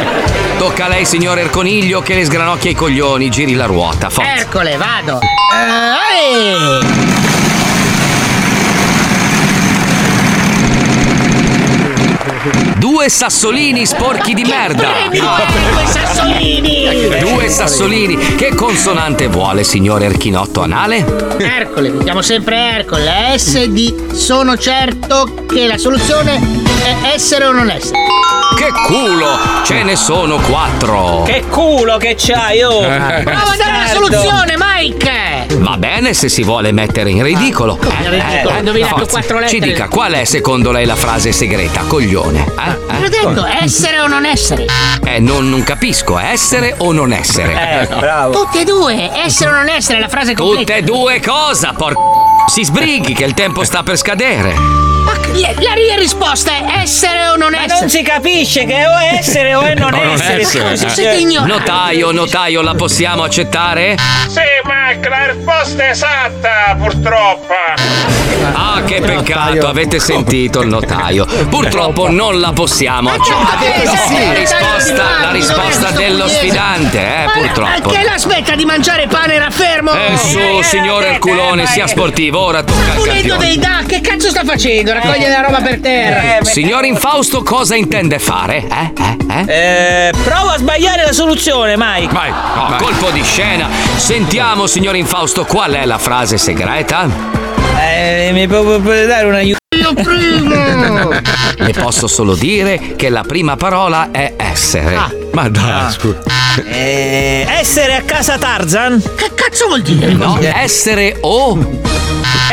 Tocca a lei, signor Erconiglio, che le sgranocchia i coglioni, giri la ruota. Forza. Ercole, vado! Eh, Due sassolini sporchi di merda. Due sassolini! Due sassolini. Che consonante vuole, signor Erchinotto Anale? Ercole, mi chiamo sempre Ercole. S di sono certo che la soluzione è essere o non essere. Che culo! Ce ne sono quattro. Che culo che c'hai, oh! Prova a dare la soluzione, Mike! Va bene se si vuole mettere in ridicolo. in ridicolo? Ho indovinato forza. quattro lettere. Ci dica qual è secondo lei la frase segreta, coglione? Eh? L'ho detto, essere o non essere? Eh, non, non capisco, essere o non essere? Eh, bravo. Tutte e due, essere o non essere, la frase completa. Tutte e due cosa, por... Si sbrighi che il tempo sta per scadere. Ma la, mia risposta è essere o non Ma essere? non si capisce che o è essere o è non, essere. scusi. Siete ignoranti. Notaio, notaio, la possiamo accettare? Sì, Mac, la risposta è esatta, purtroppo. Ah, che peccato, avete sentito il notaio. Purtroppo non la possiamo accettare. La risposta, la risposta dello sfidante, eh, purtroppo. Perché la smetta di mangiare pane era fermo? Eh, su, signore Erculone, sia sportivo, ora tocca al Pulendo dei campione. da, che cazzo sta facendo? Raccoglie la roba per terra. Signor Infausto, cosa intende fare? Eh? Eh? Eh? Eh, provo a sbagliare la soluzione, Mike. Vai, no, colpo di scena. Sentiamo, signor Infausto, qual è la frase segreta? Eh, mi può dare un aiuto? Io primo! Le posso solo dire che la prima parola è essere. Ma dai, scusa. Eh, essere a casa Tarzan? Che cazzo vuol dire? No, essere o.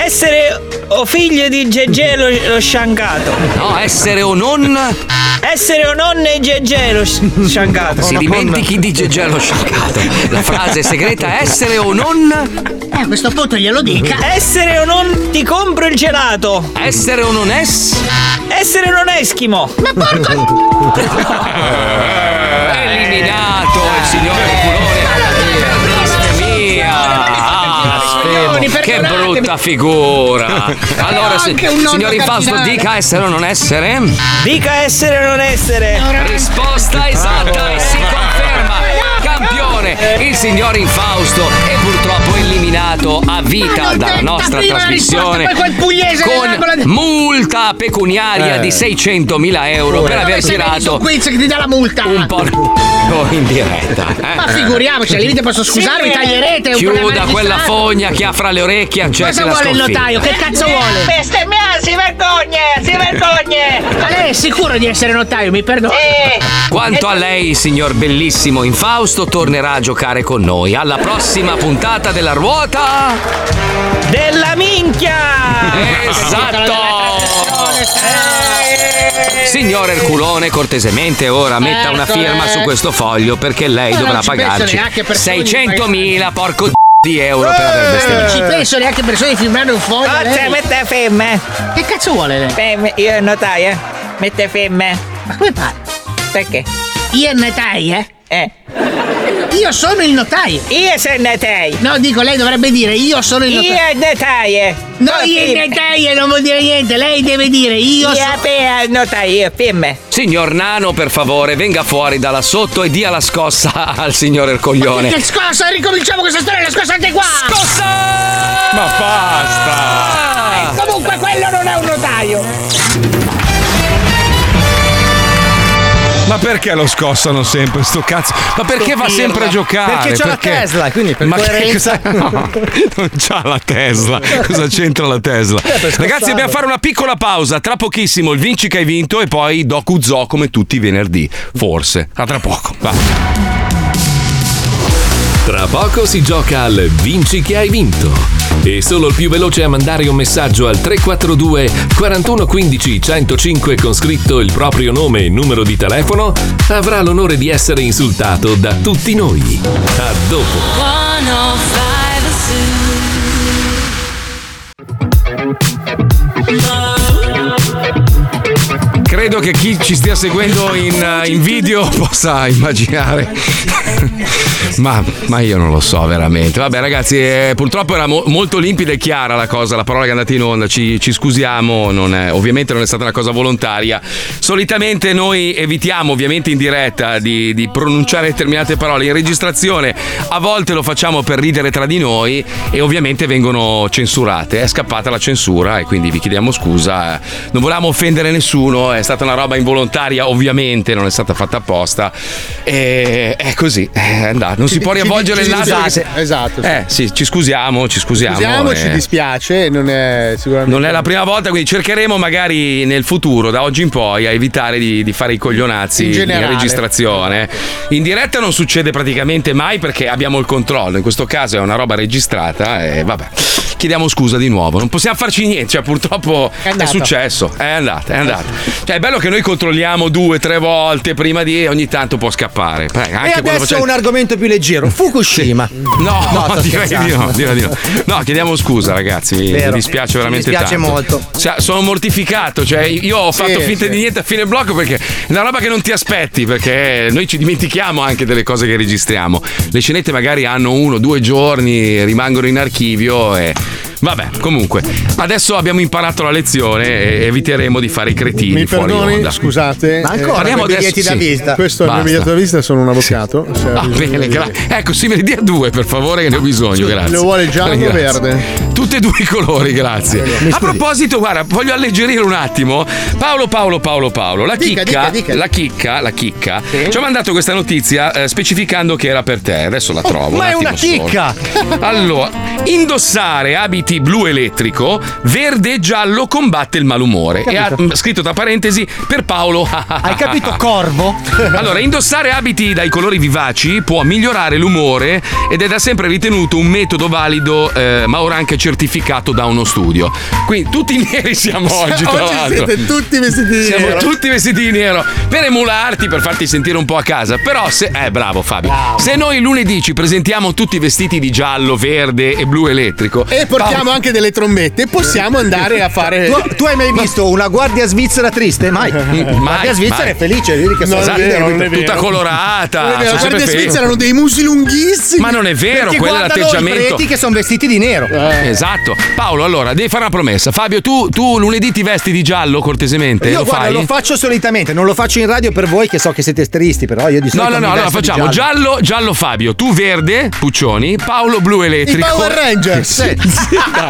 Essere o figlio di Gegè lo, lo sciancato? No, essere o non. Essere o nonne Gegè lo sci- sciancato? Si dimentichi di Gegè lo sciaccato. La frase segreta è essere o non. Eh, a questo punto glielo dica. Essere o non ti compro il gelato? Essere o non es. Essere o non eschimo? Ma porco! Eliminato il signore Che brutta figura. Allora, si- Anche un nonno signor Infausto, cardinale. dica essere o non essere. Dica essere o non essere? Risposta esatta e si conferma. Campione, il signor Infausto è purtroppo eliminato a vita dalla nostra trasmissione con multa pecuniaria Eh. di 600.000 euro per aver tirato un quiz che ti dà la multa? un po' in diretta. eh. Ma figuriamoci, al limite posso scusarmi, Sì. taglierete. un Chiuda programma quella registrato. fogna che ha fra le orecchie accetti Cosa la vuole il notaio? Che cazzo vuole? Bestemmiare, si vergogna, si vergogna! Ma lei è sicuro di essere notaio, mi perdoni? Quanto a lei, signor bellissimo Infausto, tornerà a giocare con noi alla prossima puntata della ruota Della minchia! Esatto! Signor Erculone, cortesemente ora metta una firma su questo foglio perché lei Ma non dovrà ci penso pagarci neanche persone di 600.000 porco d- di euro per aver Non bestemmiato. ci penso neanche persone di firmare un foglio. Forza, lei. mette femme! Che cazzo vuole lei? Femme, io notaio, eh? Mette femme. Ma come fa? Perché? Io è notaio, eh? Io sono il notaio. Io sono notaio. No, dico, lei dovrebbe dire io sono il Io notaio. notaio. No, io il notaio non vuol dire niente. Lei deve dire io Io sono. per notaio, io femme. Signor Nano, per favore, venga fuori da là sotto e dia la scossa al signor Ercoglione. Che scossa, ricominciamo questa storia, la scossa anche qua! Scossa! Ma basta! Comunque quello non è un notaio! Ma perché lo scossano sempre sto cazzo? Ma perché va sempre a giocare? Perché c'ha la Tesla, quindi per Ma che coerenza. cosa- no, non c'ha la Tesla. Cosa c'entra la Tesla? Eh, Ragazzi, dobbiamo fare una piccola pausa. Tra pochissimo il vinci che hai vinto e poi Doku Zoo come tutti i venerdì. Forse. A tra poco. Va. Tra poco si gioca al Vinci che hai vinto. E solo il più veloce a mandare un messaggio al 342 41 15 105 con scritto il proprio nome e numero di telefono avrà l'onore di essere insultato da tutti noi. A dopo. 105 Credo che chi ci stia seguendo in, uh, in video possa immaginare. ma, ma io non lo so veramente. Vabbè, ragazzi, eh, purtroppo era mo- molto limpida e chiara la cosa, la parola che è andata in onda. Ci, ci scusiamo, non è- ovviamente non è stata una cosa volontaria. Solitamente noi evitiamo, ovviamente in diretta, di, di pronunciare determinate parole. In registrazione a volte lo facciamo per ridere tra di noi e ovviamente vengono censurate. È scappata la censura e quindi vi chiediamo scusa. Non volevamo offendere nessuno, è stata una roba involontaria, ovviamente, non è stata fatta apposta. E è così, è andata. Non si può riavvolgere il naso. Esatto. Eh sì, ci scusiamo, ci scusiamo. Scusiamo, eh. ci dispiace, non è sicuramente. Non è la prima volta, quindi cercheremo magari nel futuro, da oggi in poi, a evitare di, di fare i coglionazzi In in, registrazione. In diretta non succede praticamente mai perché abbiamo il controllo. In questo caso è una roba registrata e vabbè. Chiediamo scusa di nuovo, non possiamo farci niente, cioè purtroppo è, andata. successo, è andata, è andata. Cioè è bello che noi controlliamo due, tre volte prima di ogni tanto può scappare. Beh, anche e adesso facciamo- un argomento più leggero. Fukushima. No, sto direi di no, direi di no. No, chiediamo scusa, ragazzi. Mi, Vero. mi dispiace veramente dispiace tanto. molto. Cioè, sono mortificato. Cioè, io ho Sì, fatto finta sì. di niente a fine blocco perché è una roba che non ti aspetti. Perché noi ci dimentichiamo anche delle cose che registriamo. Le scenette magari hanno uno, due giorni, rimangono in archivio e. Vabbè, comunque, adesso abbiamo imparato la lezione e eviteremo di fare i cretini Mi fuori perdoni, onda. scusate. Ma ancora, eh, Parliamo adesso- biglietti da sì. visita. Questo è il mio Basta. biglietto da visita, sono un avvocato. se ha Ah, bisogno bene, di- gra- ecco, sì, me ne dia due per favore, che ne ho bisogno, grazie. Lo vuole giallo o Grazie. verde? Tutti e due i colori, grazie. A proposito, guarda, voglio alleggerire un attimo. Paolo, Paolo, Paolo, Paolo, la Dica, chicca, dica, dica. la chicca, la chicca, ci ha mandato questa notizia eh, specificando che era per te. Adesso la trovo. Oh, ma un è una attimo solo. chicca! Allora, indossare abiti blu elettrico, verde e giallo combatte il malumore. E ha scritto tra parentesi per Paolo. Hai capito, corvo? Allora, indossare abiti dai colori vivaci può migliorare l'umore ed è da sempre ritenuto un metodo valido, eh, ma ora anche certificato da uno studio. Quindi tutti neri siamo oggi, tra Oggi l'altro. siete tutti vestiti di Siamo nero. tutti vestiti di nero per emularti, per farti sentire un po' a casa. Però se. Eh, bravo Fabio. Se noi lunedì ci presentiamo tutti vestiti di giallo, verde e blu elettrico. E portiamo Paolo- anche delle trombette. Possiamo andare a fare. Tu, tu hai mai visto una guardia svizzera triste? Mai. Mai, guardia svizzera mai. è felice, vedi che Non sta vero, non è vero. Tutta colorata. Non è vero, sono la guardia svizzera hanno dei musi lunghissimi. Ma non è vero, Perché quello è guardano i l'atteggiamento. preti che sono vestiti di nero. Esatto. Paolo, allora, devi fare una promessa. Fabio, tu, tu lunedì ti vesti di giallo cortesemente? Io lo guarda, fai? lo faccio solitamente, non lo faccio in radio per voi che so che siete tristi, però io di No, solito no, no, mi allora facciamo giallo, giallo Fabio, tu verde, Puccioni, Paolo blu I elettrico. Power Rangers. Sì.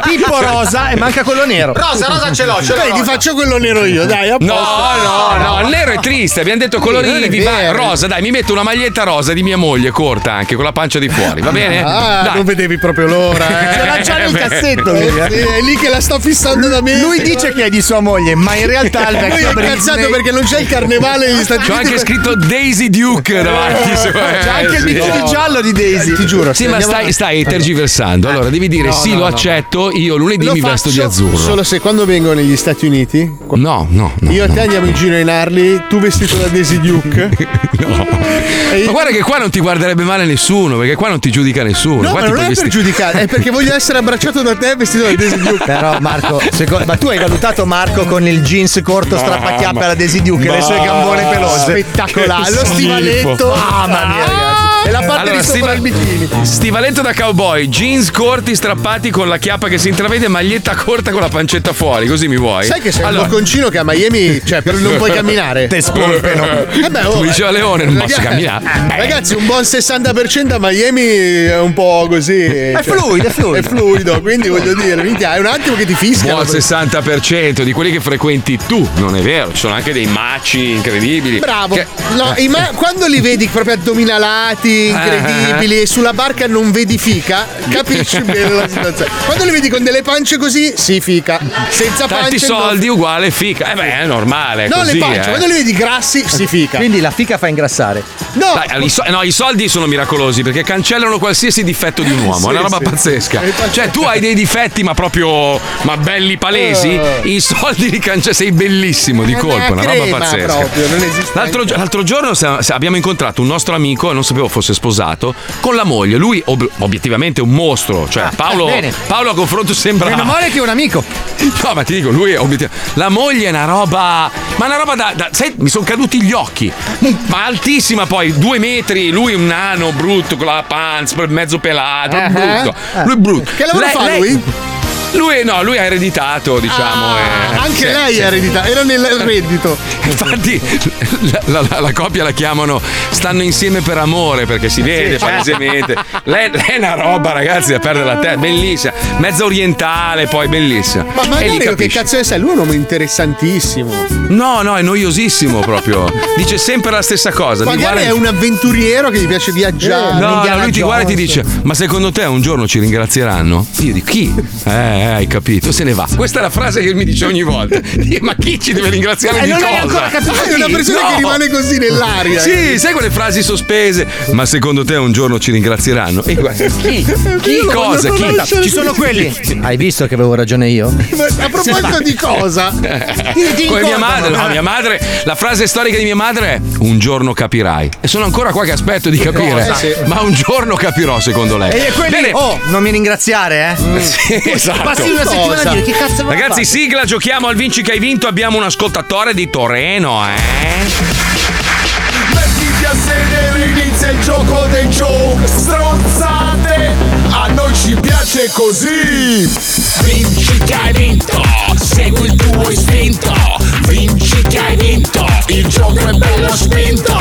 Pippo rosa e manca quello nero. Rosa, rosa ce l'ho, ce l'ho. Dai, ti faccio quello nero io, dai. a No, no, no, il nero è triste, abbiamo detto colori viva- rosa, dai, mi metto una maglietta rosa di mia moglie, corta anche, con la pancia di fuori, va bene? Ah, Dai. non vedevi proprio l'ora, eh. Ce l'ha già nel Eh, beh. cassetto. Eh, lui, eh. sì, è lì che la sto fissando da me. Lui dice che è di sua moglie, ma in realtà il Lui vecchio è incazzato perché non c'è il carnevale negli Stati C'ho Uniti. anche scritto Daisy Duke davanti. se- C'è anche il bikini giallo di Daisy. Ti giuro. Sì, ma stai, stai tergiversando. Allora, devi dire No, sì, no, lo no. Accetto. Io lunedì Lo mi vesto di azzurro. Solo se quando vengo negli Stati Uniti, No, no, no. io e te andiamo in giro in Harley, tu vestito da Daisy Duke. no. E- Ma guarda che qua non ti guarderebbe male nessuno, perché qua non ti giudica nessuno. No, Qua ma ti non è per vestire- giudicare, è perché voglio essere abbracciato da te vestito da Daisy Duke. Però Marco, secondo- ma tu hai valutato Marco con il jeans corto strappachiappe alla Daisy Duke e le sue gambone pelose. Spettacolare, lo stivaletto. Mamma mia, ragazzi. E la parte di sopra il bikini. Stivaletto da cowboy, jeans corti strappati con la chiappa che si intravede, maglietta corta con la pancetta fuori, così mi vuoi? Sai che sei allora, un bocconcino che a Miami, cioè, per- non puoi camminare. Te spolpero. Eh beh, oh, Come diceva Leone, non posso camminare. eh, Ragazzi, un buon 60% a Miami è un po' così. È fluido, è fluido. È fluido, quindi voglio dire, minchia, è un attimo che ti fischiano. Buon 60% di quelli che frequenti tu, non è vero? Ci sono anche dei maci incredibili. Bravo. Che- No, i ma- quando li vedi proprio addominalati, incredibili, e sulla barca non vedi fica, capisci bene la situazione. Quando li vedi con delle pance così, sì, fica. Senza Tanti pance. no. soldi uguale fica. Eh beh, è normale. è Non così, le pance, eh. quando li vedi grassi, si fica. Quindi la fica fa ingrassare. No, Dai, i, so- no, i soldi sono miracolosi perché cancellano qualsiasi difetto di un uomo. è una Sì, roba sì. pazzesca. Cioè, tu hai dei difetti, ma proprio ma belli palesi. Eh. I soldi li cancellano. Sei bellissimo di È colpo, una una roba pazzesca. proprio, non L'altro, l'altro giorno abbiamo incontrato un nostro amico, non sapevo fosse sposato, con la moglie. Lui, ob- obiettivamente, è un mostro. Cioè, Paolo, bene. Paolo a confronto sembra. Meno male che è un amico. No, ma ti dico, lui è obiettivamente. La moglie è una roba. Ma una roba da. da- sai, mi sono caduti gli occhi. Ma altissima poi, due metri. Lui un nano brutto con la panza, mezzo pelato. Eh, brutto. eh. Lui è brutto. Che lavoro Lei- fa lei- lui? No, lui ha ereditato, diciamo. Ah, eh, anche sì, lei sì. è ereditata, era nel reddito. Infatti la, la- la- la coppia la chiamano stanno insieme per amore perché si vede Sì. palesemente. Lei, lei è una roba, ragazzi, da perdere la testa, bellissima. Mezza orientale, poi bellissima. Ma magari che cazzo sai? Lui è un uomo interessantissimo. No, no, è noiosissimo proprio. Dice sempre la stessa cosa. Magari guarda- è un avventuriero che gli piace viaggiare. No, no, lui ti guarda e ti dice: Ma secondo te un giorno ci ringrazieranno? Io dico: Chi? Eh, eh, hai capito, se ne va. Questa è la frase che mi dice ogni volta. Ma chi ci deve ringraziare Eh, di non cosa? hai ancora capito Ma È una persona che rimane così nell'aria. Sì, sai quelle frasi sospese? Ma secondo te un giorno ci ringrazieranno? E guarda, chi? Chi Io cosa? non Chi? Ci sono quelli. Hai visto che avevo ragione io? Ma A proposito di cosa? Come mia madre, no, mia madre, la frase storica di mia madre è un giorno capirai. E sono ancora qua che aspetto di capire. Eh, sì. Ma un giorno capirò, secondo lei. E quelli. Bene. Oh, non mi ringraziare, eh? Sì, esatto. Passi una settimana a dire che cazzo avevo Ragazzi, fatto? sigla, giochiamo al vinci che hai vinto. Abbiamo un ascoltatore di Toreno, eh. Mettiti a sedere, inizia il gioco dei joke Stronzate, a noi ci piace così Vinci che hai vinto, segui il tuo istinto Vinci che hai vinto, il gioco è bello spinto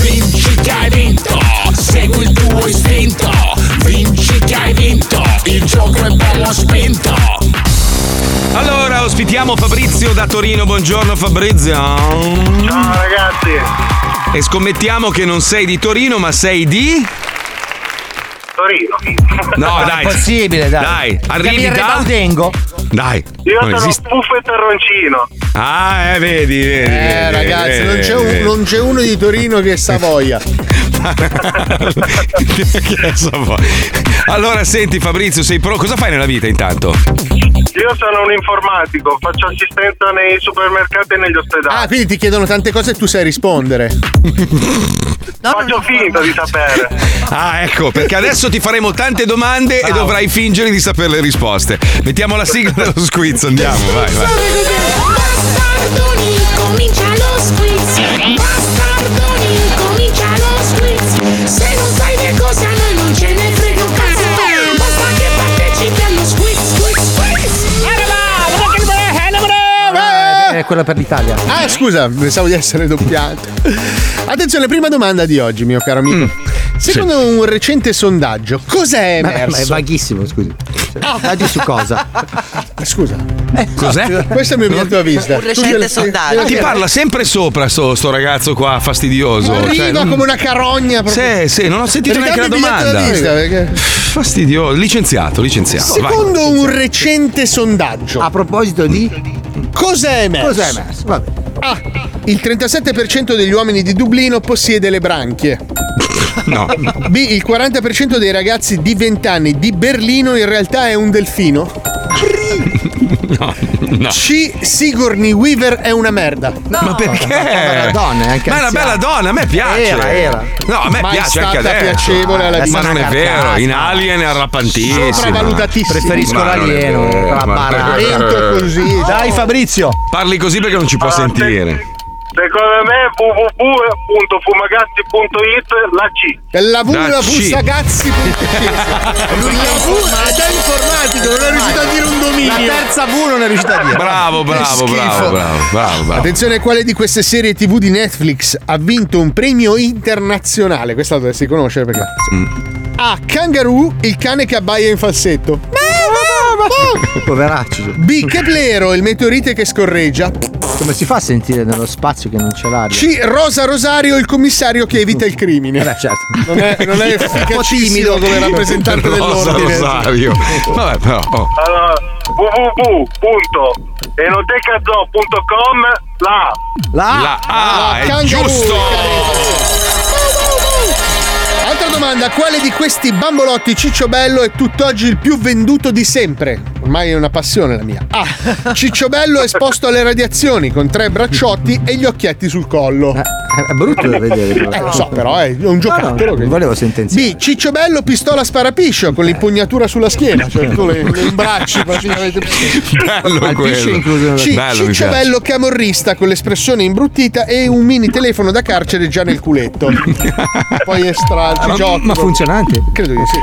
Vinci che hai vinto, segui il tuo istinto Vinci che hai vinto, il gioco è bello spinto Allora, ospitiamo Fabrizio da Torino. Buongiorno Fabrizio. Ciao ragazzi. E scommettiamo che non sei di Torino, ma sei di. Torino. No, Ma è dai. possibile, dai. Dai, arrivi da. Rebaudengo? Dai. Io non sono esiste. Puffo e Terroncino. Ah, eh, vedi, vedi. Eh, vedi, ragazzi, vedi, non c'è, un- vedi. non c'è uno di Torino che sa voglia. Che adesso vuoi. allora, senti, Fabrizio, sei pro. Cosa fai nella vita intanto? Io sono un informatico, faccio assistenza nei supermercati e negli ospedali. Ah, quindi ti chiedono tante cose e tu sai rispondere. Faccio finta di sapere. Ah, ecco, perché adesso ti faremo tante domande e dovrai fingere di sapere le risposte. Mettiamo la sigla dello squiz, andiamo, vai, vai. Bastardoni, comincia lo squiz. Bastardoni, comincia lo squiz. Se non sai le cose a noi non ce ne frega un cazzo. Basta che partecipi allo squiz, squiz, squiz. Eh, È quella per l'Italia. Ah, scusa, pensavo di essere doppiato. Attenzione, prima domanda di oggi, mio caro amico. Secondo un recente sondaggio, cos'è Ma, ma è emerso? vaghissimo, scusi. Sondaggi su cosa? Scusa. Cos'è? Questo è il mio punto di vista. Un recente sondaggio. Ti parla sempre sopra sto, sto ragazzo qua fastidioso. Arriva cioè, non- come una carogna. proprio. Sì, sì, non ho sentito neanche la domanda. visita, perché- Fastidioso, licenziato, licenziato. vai. Secondo un recente sondaggio. A proposito di. Cos'è emerso? Cos'è emerso? Vabbè. A. Il 37% degli uomini di Dublino possiede le branchie. No. B. Il 40% dei ragazzi di 20 anni di Berlino in realtà è un delfino. No, no. C. Sigourney Weaver è una merda. Ma perché? donna, è anche Ma è una bella donna, a me piace. Era, era. No, a me Mai piace anche adesso. piacevole alla Ma non è vero, in. Alien è arrappantissima. Sopravvalutatissimo. Preferisco Ma l'alieno. ma- così. Dai, Fabrizio. Parli così perché non ci può Ah, sentire. Secondo me www.fumagazzi.it la C. La V La la C. Fussagazzi. La V è informatico, non è riuscito a dire un dominio. La terza V non è riuscita a dire. Bravo, bravo, bravo, bravo, bravo, bravo. Attenzione, quale di queste serie TV di Netflix ha vinto un premio internazionale? Questa la dovresti conoscere perché. A. Kangaroo, il cane che abbaia in falsetto. Poveraccio. B. Keplero, il meteorite che scorreggia. Come si fa a sentire nello spazio che non c'è l'aria? C. Rosa Rosario, il commissario che evita il crimine. Beh, certo. Non è, non è Un po' timido. come rappresentante Rosa dell'ordine. Rosario. Vabbè, però. oh. Allora, www.enotecazoo.com la La, La A è Kangaroo, giusto. Altra domanda, quale di questi bambolotti Cicciobello è tutt'oggi il più venduto di sempre? Ormai è una passione la mia. A. Cicciobello esposto alle radiazioni con tre bracciotti e gli occhietti sul collo. È brutto da vedere. però. Eh, lo so, però è un giocattolo. No, no, volevo sentenziare. B. Cicciobello pistola sparapiscio con l'impugnatura sulla schiena, cioè tu le, le imbracci praticamente. Bello quello. C. Bello. Cicciobello camorrista con l'espressione imbruttita e un mini telefono da carcere già nel culetto. Poi estralci, Ma, giochi. ma funziona anche? Credo di sì.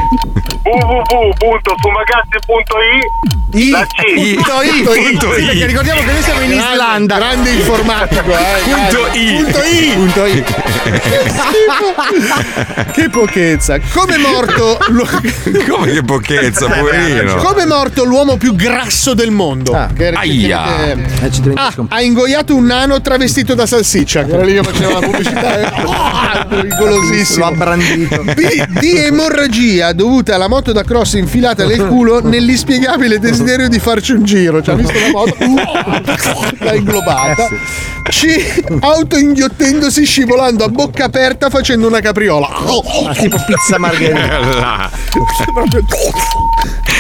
www.fumagazzi.it I, la C. punto I, Punto I. perché ricordiamo che noi siamo in Grande- Islanda. Grande informatico, eh. Punto. I. Punto I. Punto I. che pochezza. Come è morto l'u- Come che pochezza, poverino. Come è morto l'uomo più grasso del mondo? Ah. Che Aia. recentemente- Eh, Ah, ha ingoiato un nano travestito da salsiccia. Che era lì che faceva la pubblicità. Ah, L'ho pericolosissimo. abbrandito. B, di emorragia dovuta alla moto da cross infilata nel culo nell'inspiegabile desiderio di farci un giro. Cioè, ha visto la moto? L'ha inglobata. C, auto inghiottendosi scivolando a bocca aperta facendo una capriola. Ah, tipo pizza margherita.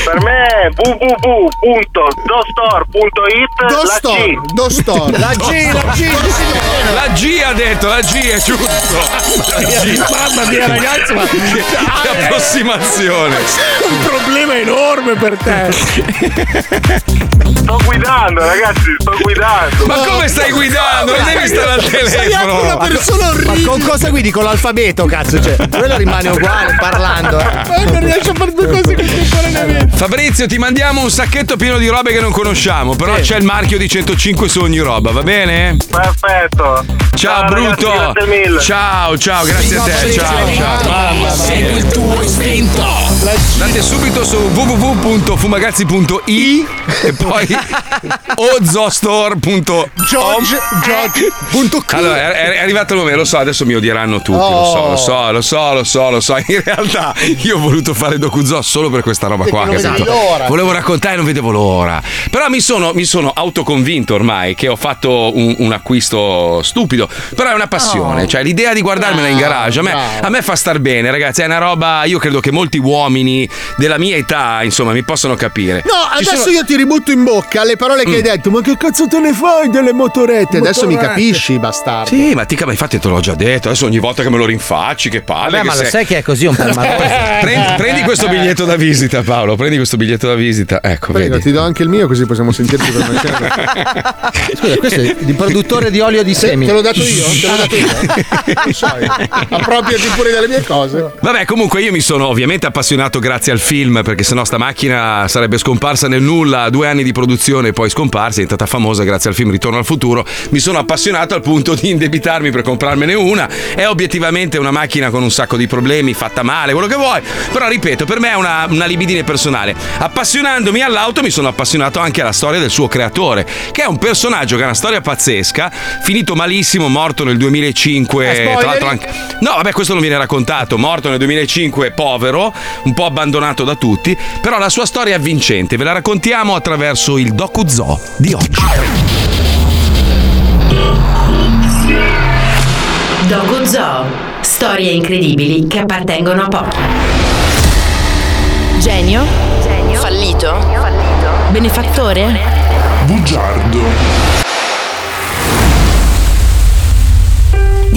Per me è www.dostore.it la Dostor, C. Dostor. La G, la G. La G ha detto, la G è giusto. La G. Mamma mia, ragazzi, ma Che approssimazione. un problema enorme per te. Sto guidando, ragazzi, sto guidando. Ma come stai guidando? Non devi stare al Sei anche una telefono. persona Ma orribile. con cosa guidi? Con l'alfabeto, cazzo, cioè. Quello rimane uguale parlando. eh. Ma non riesce a fare due cose contemporaneamente. Fabrizio, ti mandiamo un sacchetto pieno di robe che non conosciamo, però c'è il marchio di 105 su ogni roba, va bene? Perfetto. Ciao, ragazzi, Bruto. grazie mille. Ciao, ciao, grazie a te. Ciao, ciao. Segui il tuo istinto. Andate subito su www.fumagazzi.i e poi ozostore.com. Allora, è, è arrivato il momento, lo so, adesso mi odieranno tutti, lo so, lo so, lo so, lo so, lo so. In realtà io ho voluto fare Dokuzoo solo per questa roba qua, capito? Volevo raccontare e non vedevo l'ora. Però mi sono, mi sono autoconvinto ormai che ho fatto un, un acquisto stupido, però è una passione, cioè l'idea di guardarmela in garage a me, a me fa star bene, ragazzi, è una roba, io credo che molti uomini della mia età, insomma, mi possono capire. No, Ci adesso sono- Mm. io ti ributto in bocca le parole che hai detto. Ma che cazzo te ne fai delle motorette? Adesso mi Motorette. capisci, bastardo. Sì, ma tica, ma infatti te l'ho già detto. Adesso ogni volta che me lo rinfacci, che palle. Vabbè, che ma lo sei- sai che è così un permaloso. Prendi, prendi questo biglietto da visita, Paolo. Prendi questo biglietto da visita. Ecco, Prego, vedi. ti do anche il mio così possiamo sentirci per una cena. Scusa, questo è di produttore di olio di Te, semi. te l'ho dato io? Te l'ho dato io? Non so io. Appropriati pure delle mie cose. Vabbè, comunque io mi sono ovviamente appassionato grazie al film, perché sennò sta macchina sarebbe scomparsa nel nulla, due anni di produzione e poi scomparsa, è diventata famosa grazie al film Ritorno al futuro. Mi sono appassionato al punto di indebitarmi per comprarmene una. È obiettivamente una macchina con un sacco di problemi, fatta male, quello che vuoi. Però ripeto, per me è una, una libidine personale. Appassionandomi all'auto mi sono appassionato anche alla storia del suo creatore, che è un personaggio che ha una storia pazzesca, finito malissimo, morto nel 2005. Eh, tra l'altro anche... No, vabbè, questo non viene raccontato. Morto nel 2005, povero, un po' abbandonato da tutti. Però la sua storia è avvincente. Ve la raccontiamo attraverso il Dokuzoo di oggi. Dogo Zoo. Storie incredibili che appartengono a pochi. Genio? Fallito? Benefattore? Bugiardo.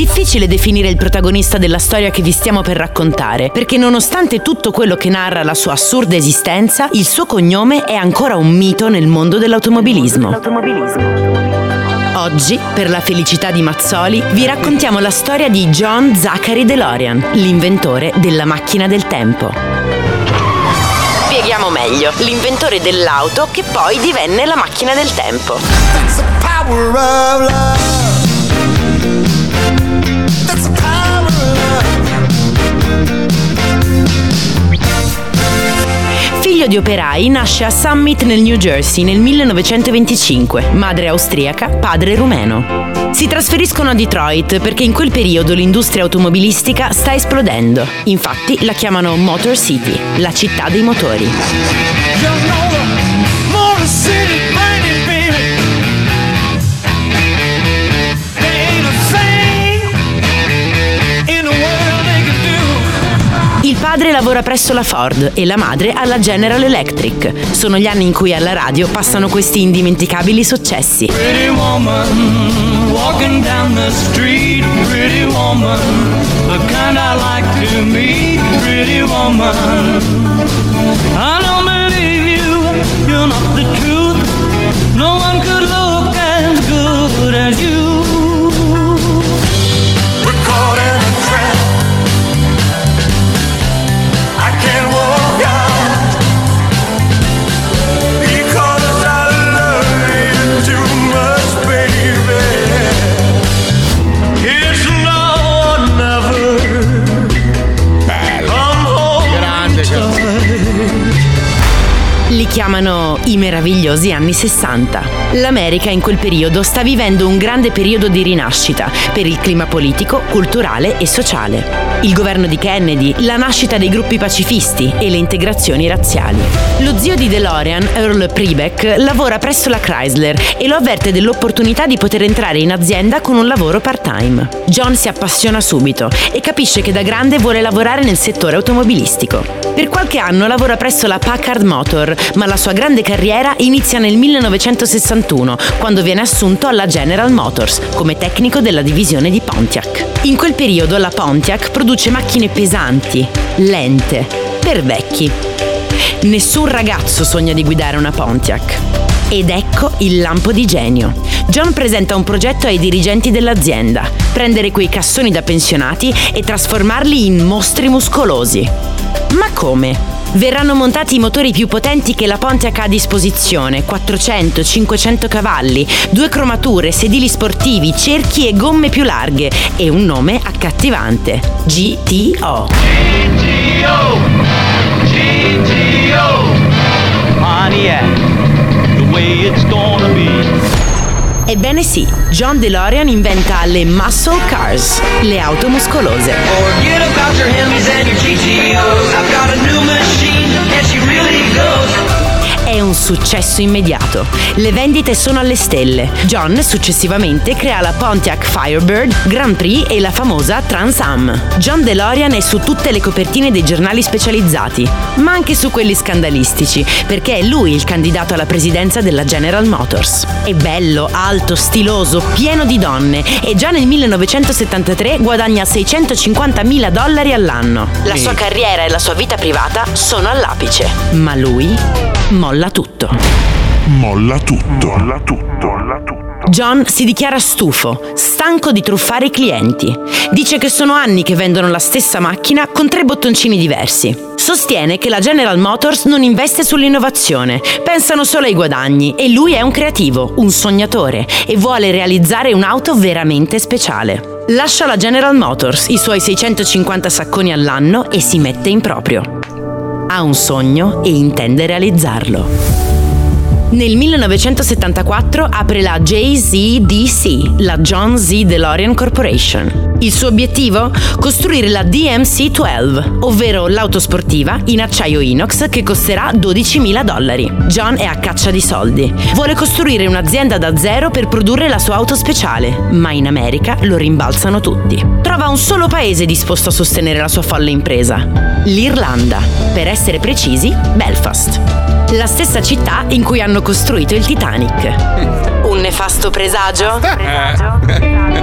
Difficile definire il protagonista della storia che vi stiamo per raccontare, perché nonostante tutto quello che narra la sua assurda esistenza, il suo cognome è ancora un mito nel mondo dell'automobilismo. Oggi, per la felicità di Mazzoli, vi raccontiamo la storia di John Zachary DeLorean, l'inventore della macchina del tempo. Spieghiamo meglio, l'inventore dell'auto che poi divenne la macchina del tempo. Figlio di operai, nasce a Summit nel New Jersey nel 1925, madre austriaca, padre rumeno. Si trasferiscono a Detroit perché in quel periodo l'industria automobilistica sta esplodendo. Infatti la chiamano Motor City, la città dei motori. Il padre lavora presso la Ford e la madre alla General Electric. Sono gli anni in cui alla radio passano questi indimenticabili successi. Pretty woman, walking down the street, pretty woman, the kind I like to meet, pretty woman. I don't believe you, you're not the truth. No one could look as good as you. Chiamano i meravigliosi anni 60. L'America in quel periodo sta vivendo un grande periodo di rinascita per il clima politico, culturale e sociale. Il governo di Kennedy, la nascita dei gruppi pacifisti e le integrazioni razziali. Lo zio di DeLorean, Earl Prebeck, lavora presso la Chrysler e lo avverte dell'opportunità di poter entrare in azienda con un lavoro part-time. John si appassiona subito e capisce che da grande vuole lavorare nel settore automobilistico. Per qualche anno lavora presso la Packard Motor, ma la sua grande carriera inizia nel 1961, quando viene assunto alla General Motors come tecnico della divisione di Pontiac. In quel periodo la Pontiac produce macchine pesanti, lente, per vecchi. Nessun ragazzo sogna di guidare una Pontiac. Ed ecco il lampo di genio. John presenta un progetto ai dirigenti dell'azienda, prendere quei cassoni da pensionati e trasformarli in mostri muscolosi. Ma come? Verranno montati i motori più potenti che la Pontiac ha a disposizione, 400-500 cavalli, due cromature, sedili sportivi, cerchi e gomme più larghe e un nome accattivante, GTO. Pontiac, the way it's gonna be. Ebbene sì, John DeLorean inventa le muscle cars, le auto muscolose. È un successo immediato. Le vendite sono alle stelle. John successivamente crea la Pontiac Firebird, Grand Prix e la famosa Trans Am. John DeLorean è su tutte le copertine dei giornali specializzati, ma anche su quelli scandalistici, perché è lui il candidato alla presidenza della General Motors. È bello, alto, stiloso, pieno di donne e già nel 1973 guadagna 650 mila dollari all'anno. La sua carriera e la sua vita privata sono all'apice, ma lui molla tutto. Molla tutto. Molla tutto. Molla tutto. John si dichiara stufo, stanco di truffare i clienti. Dice che sono anni che vendono la stessa macchina con tre bottoncini diversi. Sostiene che la General Motors non investe sull'innovazione, pensano solo ai guadagni e lui è un creativo, un sognatore e vuole realizzare un'auto veramente speciale. Lascia la General Motors, i suoi 650 sacconi all'anno e si mette in proprio. Ha un sogno e intende realizzarlo. Nel 1974 apre la JZDC, la John Z. DeLorean Corporation. Il suo obiettivo? Costruire la DMC-12, ovvero l'auto sportiva in acciaio inox che costerà 12.000 dollari. John è a caccia di soldi. Vuole costruire un'azienda da zero per produrre la sua auto speciale, ma in America lo rimbalzano tutti. Trova un solo paese disposto a sostenere la sua folle impresa. L'Irlanda. Per essere precisi, Belfast. La stessa città in cui hanno costruito il Titanic. Un nefasto presagio?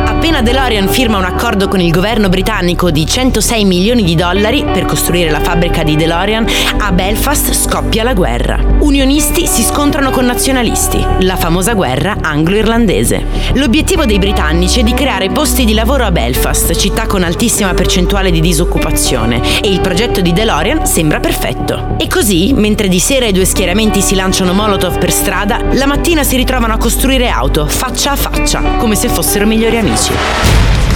Appena DeLorean firma un accordo con il governo britannico di 106 milioni di dollari per costruire la fabbrica di DeLorean, a Belfast scoppia la guerra. Unionisti si scontrano con nazionalisti, la famosa guerra anglo-irlandese. L'obiettivo dei britannici è di creare posti di lavoro a Belfast, città con altissima percentuale di disoccupazione, e il progetto di DeLorean sembra perfetto. E così, mentre di sera i due schieramenti si lanciano molotov per strada, la mattina si ritrovano a costruire auto, faccia a faccia, come se fossero migliori amici.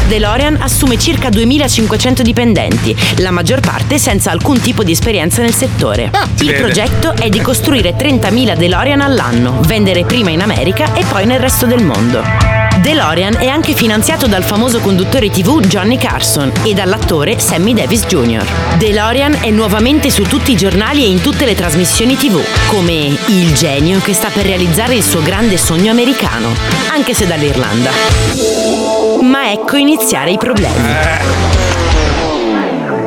DeLorean assume circa 2500 dipendenti, la maggior parte senza alcun tipo di esperienza nel settore. Il vede. progetto è di costruire 30.000 DeLorean all'anno, vendere prima in America e poi nel resto del mondo. DeLorean è anche finanziato dal famoso conduttore TV Johnny Carson e dall'attore Sammy Davis Jr. DeLorean è nuovamente su tutti i giornali e in tutte le trasmissioni TV, come il genio che sta per realizzare il suo grande sogno americano, anche se dall'Irlanda. Ma ecco iniziare i problemi.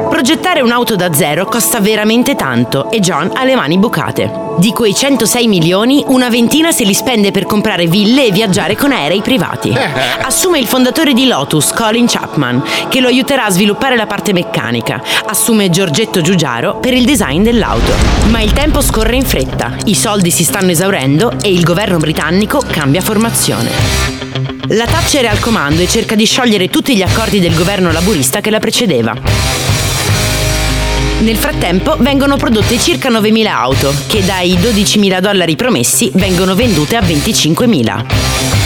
Progettare un'auto da zero costa veramente tanto e John ha le mani bucate. Di quei 106 milioni, una ventina se li spende per comprare ville e viaggiare con aerei privati. Assume il fondatore di Lotus, Colin Chapman, che lo aiuterà a sviluppare la parte meccanica. Assume Giorgetto Giugiaro per il design dell'auto. Ma il tempo scorre in fretta, i soldi si stanno esaurendo e il governo britannico cambia formazione. La Thatcher è al comando e cerca di sciogliere tutti gli accordi del governo laburista che la precedeva. Nel frattempo vengono prodotte circa 9.000 auto, che dai 12.000 dollari promessi vengono vendute a 25.000.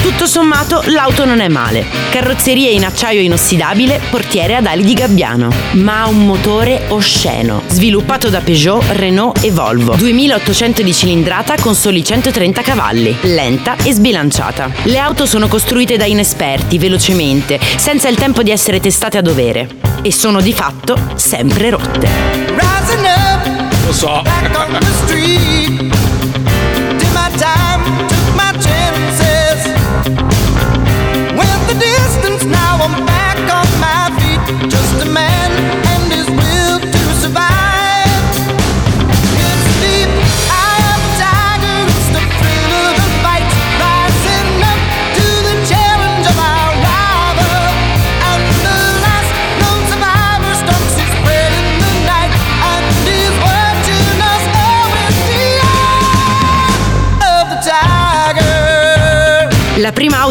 Tutto sommato l'auto non è male. Carrozzeria in acciaio inossidabile, portiere ad ali di gabbiano, ma ha un motore osceno, sviluppato da Peugeot, Renault e Volvo. 2800 di cilindrata con soli 130 cavalli, lenta e sbilanciata. Le auto sono costruite da inesperti, velocemente, senza il tempo di essere testate a dovere e sono di fatto sempre rotte. Rising up, Lo so.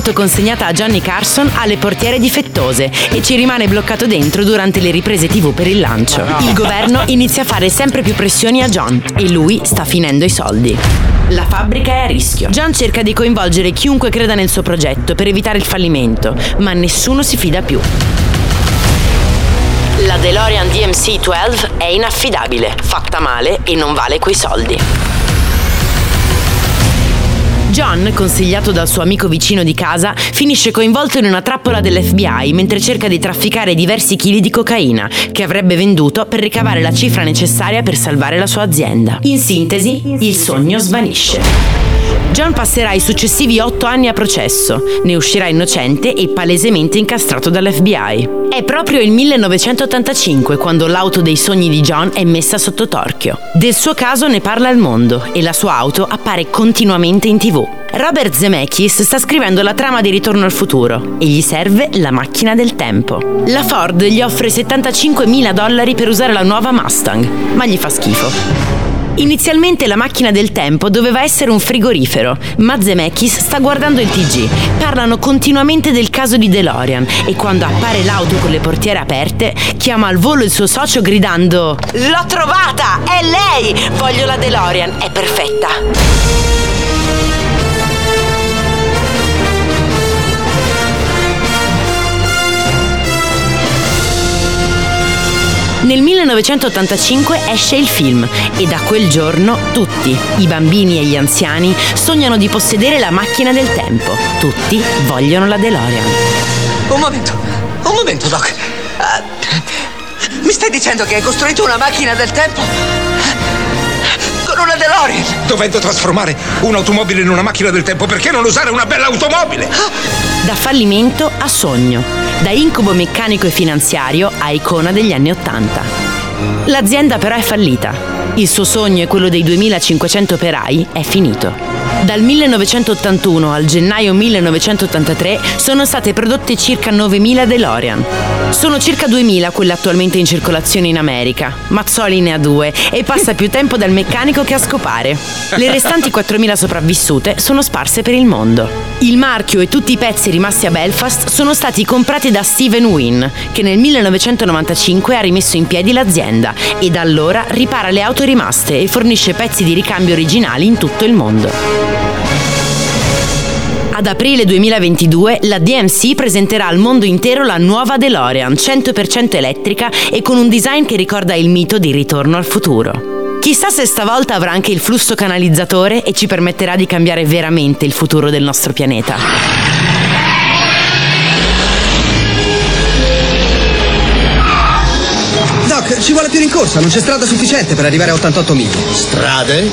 Auto consegnata a Johnny Carson ha le portiere difettose e ci rimane bloccato dentro durante le riprese TV per il lancio. Il governo inizia a fare sempre più pressioni a John e lui sta finendo i soldi. La fabbrica è a rischio. John cerca di coinvolgere chiunque creda nel suo progetto per evitare il fallimento, ma nessuno si fida più. La DeLorean DMC-12 è inaffidabile, fatta male e non vale quei soldi. John, consigliato dal suo amico vicino di casa, finisce coinvolto in una trappola dell'FBI mentre cerca di trafficare diversi chili di cocaina che avrebbe venduto per ricavare la cifra necessaria per salvare la sua azienda. In sintesi, il sogno svanisce. John passerà i successivi otto anni a processo, ne uscirà innocente e palesemente incastrato dall'FBI. È proprio il 1985 quando l'auto dei sogni di John è messa sotto torchio. Del suo caso ne parla il mondo e la sua auto appare continuamente in tv. Robert Zemeckis sta scrivendo la trama di Ritorno al futuro e gli serve la macchina del tempo. La Ford gli offre 75 mila dollari per usare la nuova Mustang, ma gli fa schifo. Inizialmente la macchina del tempo doveva essere un frigorifero, ma Zemeckis sta guardando il TG. Parlano continuamente del caso di DeLorean e quando appare l'auto con le portiere aperte, chiama al volo il suo socio gridando L'ho trovata! È lei! Voglio la DeLorean, è perfetta! Nel 1985 esce il film e da quel giorno tutti, i bambini e gli anziani, sognano di possedere la macchina del tempo. Tutti vogliono la DeLorean. Un momento, un momento, Doc. Ah, mi stai dicendo che hai costruito una macchina del tempo? Con una DeLorean? Dovendo trasformare un'automobile in una macchina del tempo, perché non usare una bella automobile? Da fallimento a sogno, da incubo meccanico e finanziario a icona degli anni Ottanta. L'azienda però è fallita. Il suo sogno e quello dei 2500 operai è finito. Dal 1981 al gennaio 1983 sono state prodotte circa 9.000 DeLorean. Sono circa 2.000 quelle attualmente in circolazione in America. Mazzoli ne ha due e passa più tempo dal meccanico che a scopare. Le restanti 4.000 sopravvissute sono sparse per il mondo. Il marchio e tutti i pezzi rimasti a Belfast sono stati comprati da Steven Wynn, che nel 1995 ha rimesso in piedi l'azienda e da allora ripara le auto rimaste e fornisce pezzi di ricambio originali in tutto il mondo. Ad aprile 2022 la DMC presenterà al mondo intero la nuova DeLorean 100% elettrica e con un design che ricorda il mito di Ritorno al futuro. Chissà se stavolta avrà anche il flusso canalizzatore e ci permetterà di cambiare veramente il futuro del nostro pianeta. Doc, ci vuole più rincorsa, non c'è strada sufficiente per arrivare a 88 miglia. Strade?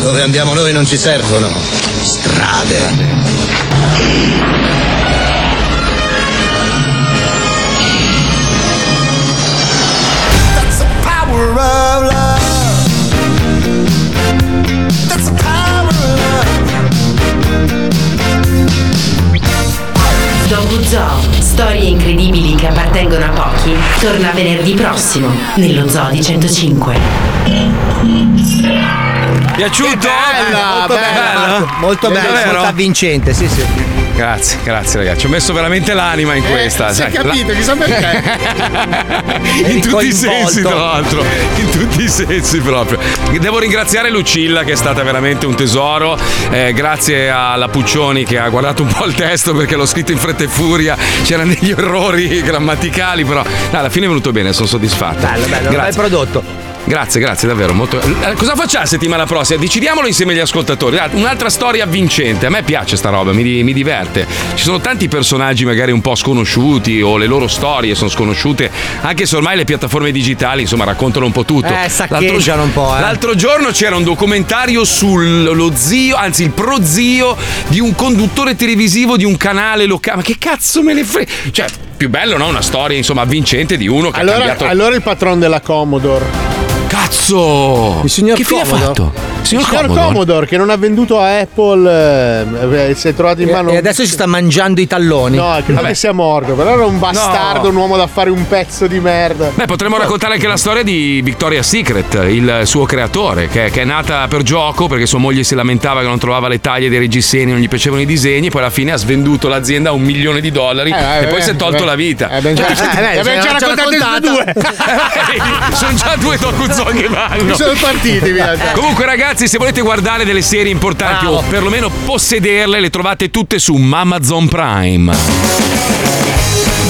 Dove andiamo noi non ci servono. Strade. That's the power of love. That's the power of Dopo Zoo, storie incredibili che appartengono a pochi, torna venerdì prossimo nello Zoo di 105. Piaciuto? Molto bella, Marco, molto bella, molto avvincente, sì, sì. Grazie, grazie ragazzi. Ho messo veramente l'anima in questa. Eh, si è capito, chissà perché. in tutti i sensi, tra l'altro. In tutti i sensi proprio. Devo ringraziare Lucilla che è stata veramente un tesoro. Eh, grazie alla Puccioni che ha guardato un po' il testo perché l'ho scritto in fretta e furia. C'erano degli errori grammaticali, però no, alla fine è venuto bene, sono soddisfatto. Bello, bello, un bel prodotto. Grazie, grazie, davvero. Molto... Eh, Cosa facciamo la settimana prossima? Decidiamolo insieme agli ascoltatori. Ah, Un'altra storia vincente. A me piace sta roba, mi, mi diverte. Ci sono tanti personaggi magari un po' sconosciuti o le loro storie sono sconosciute, anche se ormai le piattaforme digitali insomma raccontano un po' tutto. Eh, saccheggiano un po', eh. L'altro giorno c'era un documentario sullo zio, anzi il prozio di un conduttore televisivo di un canale locale. Ma che cazzo me ne frega? Cioè, più bello, no? Una storia insomma vincente di uno che ha Allora, cambiato. allora il patron della Commodore. Cazzo! Il signor Che fine ha Commodore. fatto? Il Signor signor Commodore? Commodore che non ha venduto a Apple, eh, si è trovato in mano. E adesso si sta mangiando i talloni. No, credo Vabbè. che sia morto, però era un bastardo, No. un uomo da fare un pezzo di merda. Beh, potremmo raccontare anche la storia di Victoria's Secret, il suo creatore, che, che è nata per gioco perché sua moglie si lamentava che non trovava le taglie dei reggiseni, non gli piacevano i disegni, poi alla fine ha svenduto l'azienda a un milione di dollari Eh, e eh, poi si è eh, tolto eh, la vita. eh, ben già- Cioè, eh, beh, abbiamo già raccontato tutti e due. Sono già due Che vanno. Sono partiti, via. Comunque, ragazzi, se volete guardare delle serie importanti Bravo. o perlomeno possederle, le trovate tutte su Amazon Prime.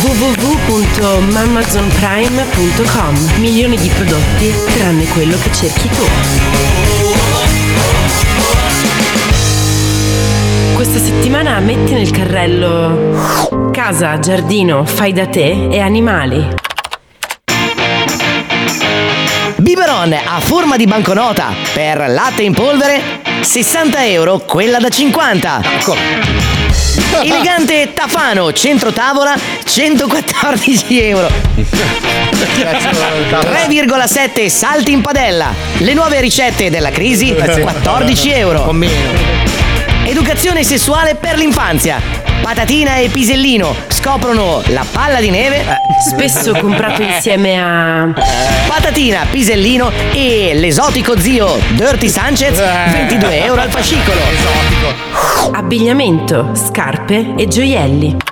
www.mamazonprime.com Milioni di prodotti tranne quello che cerchi tu. Questa settimana metti nel carrello casa, giardino, fai da te e animali. Biberon a forma di banconota per latte in polvere 60 euro, quella da 50. Elegante Tafano centro tavola 114 euro. 3,7 salti in padella. Le nuove ricette della crisi 14 euro. Educazione sessuale per l'infanzia. Patatina e pisellino scoprono la palla di neve. Spesso comprato insieme a Patatina, pisellino e l'esotico zio Dirty Sanchez 22 euro al fascicolo. abbigliamento, scarpe e gioielli.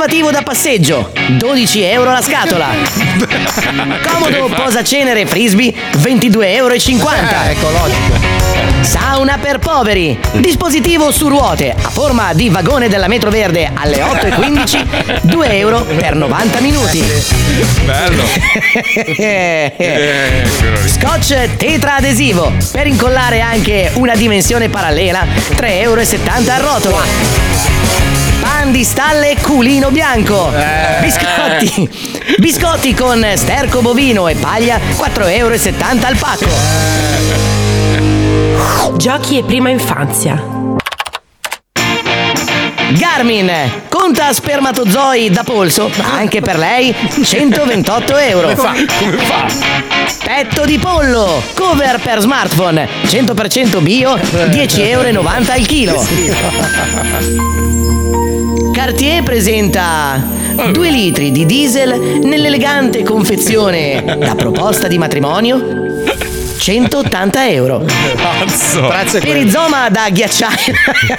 Preservativo da passeggio 12 euro la scatola. Comodo posacenere frisbee 22,50 euro. ecologico. Sauna per poveri. Dispositivo su ruote a forma di vagone della metro verde alle 8.15 2 euro per 90 minuti. Bello. Scotch tetra adesivo per incollare anche una dimensione parallela 3,70 euro a rotola. Pan di stalle culino bianco. Biscotti. Biscotti con sterco bovino e paglia 4,70 euro al pacco. Giochi e prima infanzia. Garmin, conta spermatozoi da polso, anche per lei 128 euro. Come fa? Come fa? Petto di pollo, cover per smartphone, 100% bio, 10,90 euro al chilo. Cartier presenta 2 litri di diesel nell'elegante confezione. Da proposta di matrimonio 180 euro. Pazzo. Perizoma da ghiacciaio.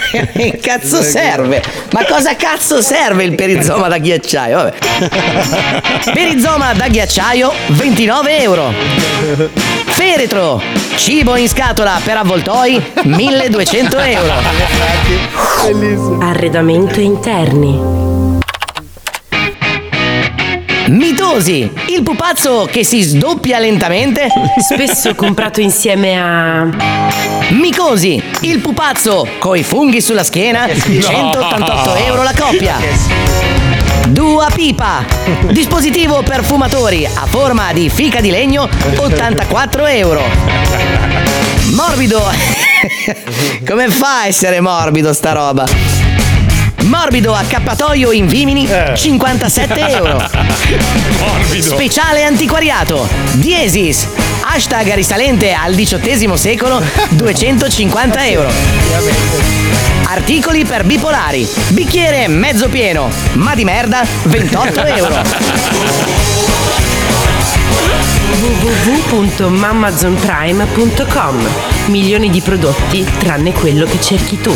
che cazzo serve? Ma cosa cazzo serve il perizoma da ghiacciaio? Vabbè. Perizoma da ghiacciaio 29 euro. Feretro, cibo in scatola per avvoltoi 1200 euro. Arredamento interni. Mitosi, il pupazzo che si sdoppia lentamente. Spesso comprato insieme a. Micosi, il pupazzo coi funghi sulla schiena. 188 euro la coppia. Dua pipa, dispositivo per fumatori a forma di fica di legno. 84 euro. Morbido. Come fa a essere morbido sta roba? Morbido accappatoio in vimini 57 euro. Morbido. Speciale antiquariato. Diesis. Hashtag risalente al XVIII secolo 250 euro. Articoli per bipolari. Bicchiere mezzo pieno, ma di merda 28 euro. www.mamazonprime.com Milioni di prodotti tranne quello che cerchi tu.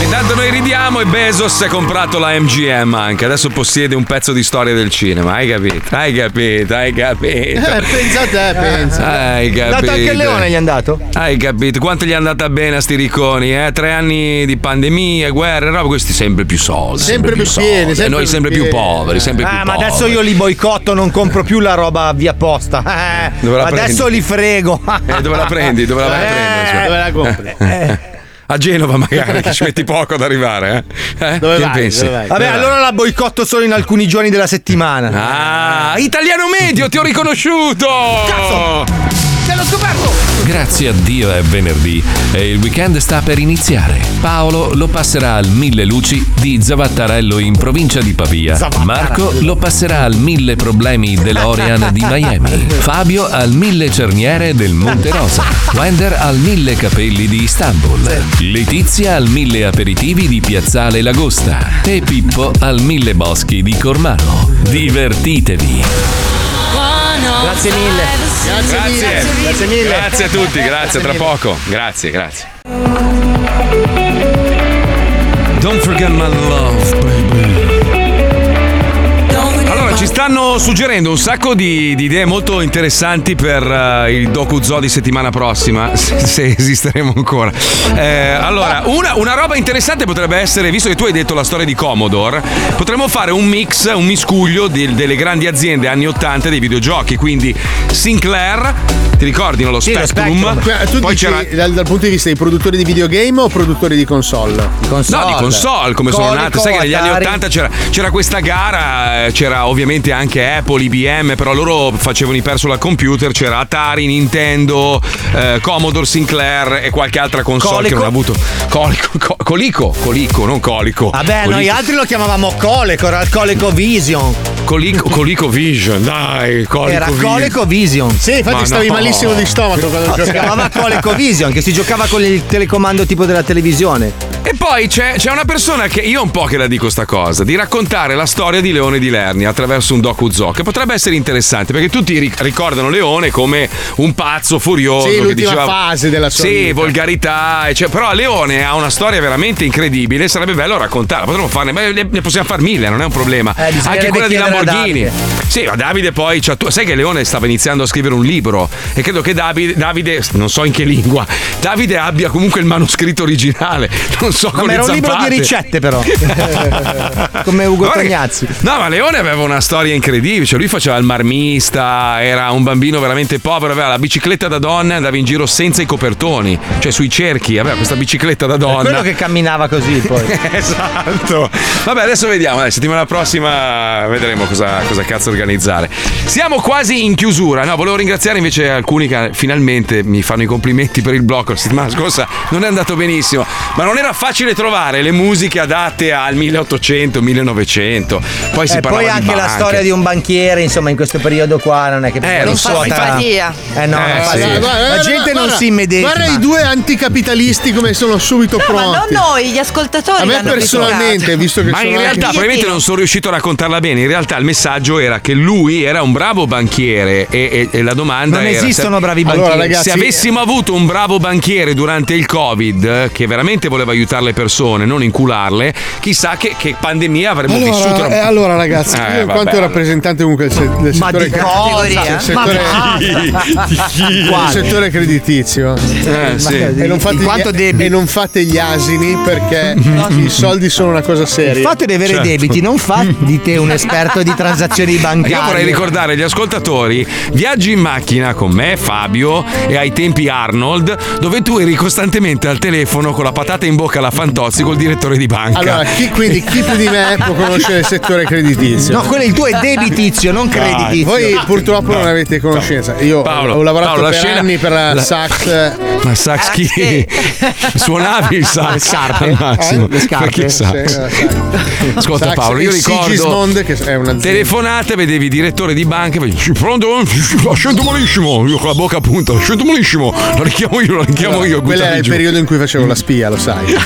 Intanto noi ridiamo e Bezos è comprato la MGM anche. Adesso possiede un pezzo di storia del cinema. Hai capito? Hai capito? Hai capito? Eh, pensa a te, pensa. Hai capito? Dato anche il leone gli è andato? Hai capito? Quanto gli è andata bene a sti ricconi? Eh? Tre anni di pandemia, guerre, roba, questi sempre più soldi. Sempre più pieni, soldi. sempre E noi più sempre più pieni. poveri, sempre più Ah, ma poveri. adesso io li boicotto, non compro più la roba via posta. Eh, adesso prendi? li frego. Eh, dove la prendi? Dove la vai a Eh, prendere? scusa? Dove la compri? A Genova magari, che ci metti poco ad arrivare, eh? eh? Dove che vai? pensi? Dove vai? Vabbè, allora la boicotto solo in alcuni giorni della settimana. Ah, italiano medio, ti ho riconosciuto! Cazzo! Te l'ho scoperto! Grazie a Dio è venerdì e il weekend sta per iniziare. Paolo lo passerà al Mille Luci di Zavattarello in provincia di Pavia. Marco lo passerà al Mille Problemi dell'Orian di Miami. Fabio al Mille Cerniere del Monte Rosa. Wender al Mille Capelli di Istanbul. Letizia al Mille Aperitivi di Piazzale Lagosta. E Pippo al Mille Boschi di Cormano. Divertitevi! Grazie mille. Grazie, Grazie. mille. Grazie mille. Grazie a tutti, grazie, tra poco. Grazie, grazie. Don't forget my love, baby. Allora, ci stanno suggerendo un sacco di, di idee molto interessanti per eh, il docu zoo di settimana prossima, se, se esisteremo ancora. Eh, allora, una, una roba interessante potrebbe essere, visto che tu hai detto la storia di Commodore, potremmo fare un mix, un miscuglio di- delle grandi aziende anni 80 dei videogiochi, quindi Sinclair, ti ricordi no? lo Sì, lo Spectrum? Spectrum. Eh, Tu Poi dici c'era dal, dal punto di vista dei produttori di videogame o produttori di console? No, di console come sono nate. Sai che negli anni 80 c'era, c'era questa gara, eh, c'era ovviamente anche Apple, IBM, però loro facevano i personal computer, c'era Atari, Nintendo, eh, Commodore, Sinclair e qualche altra console che Colico. non ha avuto. Colico, co- colico, colico, non colico. Vabbè, noi Colico. altri lo chiamavamo Coleco, era il Coleco Vision. Colico, colico Vision, dai, colico Era Vision. Coleco Vision. Sì, infatti Ma stavi no. malissimo di stomaco quando No, si chiamava Coleco Vision, che si giocava con il telecomando tipo della televisione. E poi c'è, c'è una persona che io un po' che la dico sta cosa, di raccontare la storia di Leone di Lernia attraverso un docu zoo, che potrebbe essere interessante, perché tutti ri- ricordano Leone come un pazzo furioso. Sì, che diceva, fase della sua Sì, vita. volgarità, ecce- però Leone ha una storia veramente incredibile, sarebbe bello raccontarla, potremmo farne, beh, ne possiamo far mille, non è un problema. Eh, Anche quella di Lamborghini. Sì, ma Davide poi, c'ha tu- sai che Leone stava iniziando a scrivere un libro e credo che Davide, Davide, non so in che lingua, Davide abbia comunque il manoscritto originale, non so ma era un libro di ricette, però. Come Ugo Tognazzi. No, ma Leone aveva una storia incredibile. Cioè, lui faceva il marmista, era un bambino veramente povero, aveva la bicicletta da donna e andava in giro senza i copertoni, cioè sui cerchi, aveva questa bicicletta da È donna. quello che camminava così poi. esatto. Vabbè, adesso vediamo. Dai, settimana prossima vedremo cosa, cosa cazzo organizzare. Siamo quasi in chiusura. No, volevo ringraziare invece alcuni che finalmente mi fanno i complimenti per il blocco. La settimana scorsa non è andato benissimo, ma non era facile trovare le musiche adatte al 1800, 1900. Poi si E parlava poi di anche la banche. storia di un banchiere, insomma, in questo periodo qua non è che Eh, non suota-. Eh no, Eh, non fa sì. Guarda, la guarda, gente non guarda, si immedesima. Guarda i due anticapitalisti come sono subito No, ma non pronti. noi, gli ascoltatori. A me personalmente, visto che Ma sono in realtà anche- probabilmente non sono riuscito a raccontarla bene. In realtà il messaggio era che lui era un bravo banchiere e, e- e la domanda Non era esistono se- bravi Allora, banchieri. ragazzi- se avessimo avuto un bravo banchiere durante il Covid eh, che veramente voleva aiutare le persone, non incularle, chissà che, che pandemia avremmo vissuto. Allora, eh, allora, ragazzi, Eh, io in quanto rappresentante comunque del, se- del settore di cre- cosa? del Ma settore, creditizio Eh, sì. e, non fate gli, debiti? e non fate gli asini perché i soldi sono una cosa Il seria. fatto di avere Certo. debiti non fa di te un esperto di transazioni bancarie. Io vorrei ricordare agli ascoltatori viaggi in macchina con me, Fabio e ai tempi Arnold, dove tu eri costantemente al telefono con la patata in bocca alla Fantozzi col direttore di banca. Allora, chi, quindi chi più di me può conoscere il settore creditizio? No, quello il tuo è debitizio, non creditizio. Voi purtroppo non avete conoscenza. Io Paolo, ho lavorato Paolo, per scena- anni per la, la- Saks. Ma sax chi? Suonavi il sax Le scarpe? al massimo. Eh? Le scarpe? Sax? Ascolta Saks Paolo, io ricordo Sigismond, che è un'azienda. telefonate, vedevi il direttore di banca, e dici, pronto? La sento malissimo, io con la bocca appunto, la sento malissimo, la richiamo io, la richiamo io. Quello era il giù. periodo in cui facevo la spia, lo sai.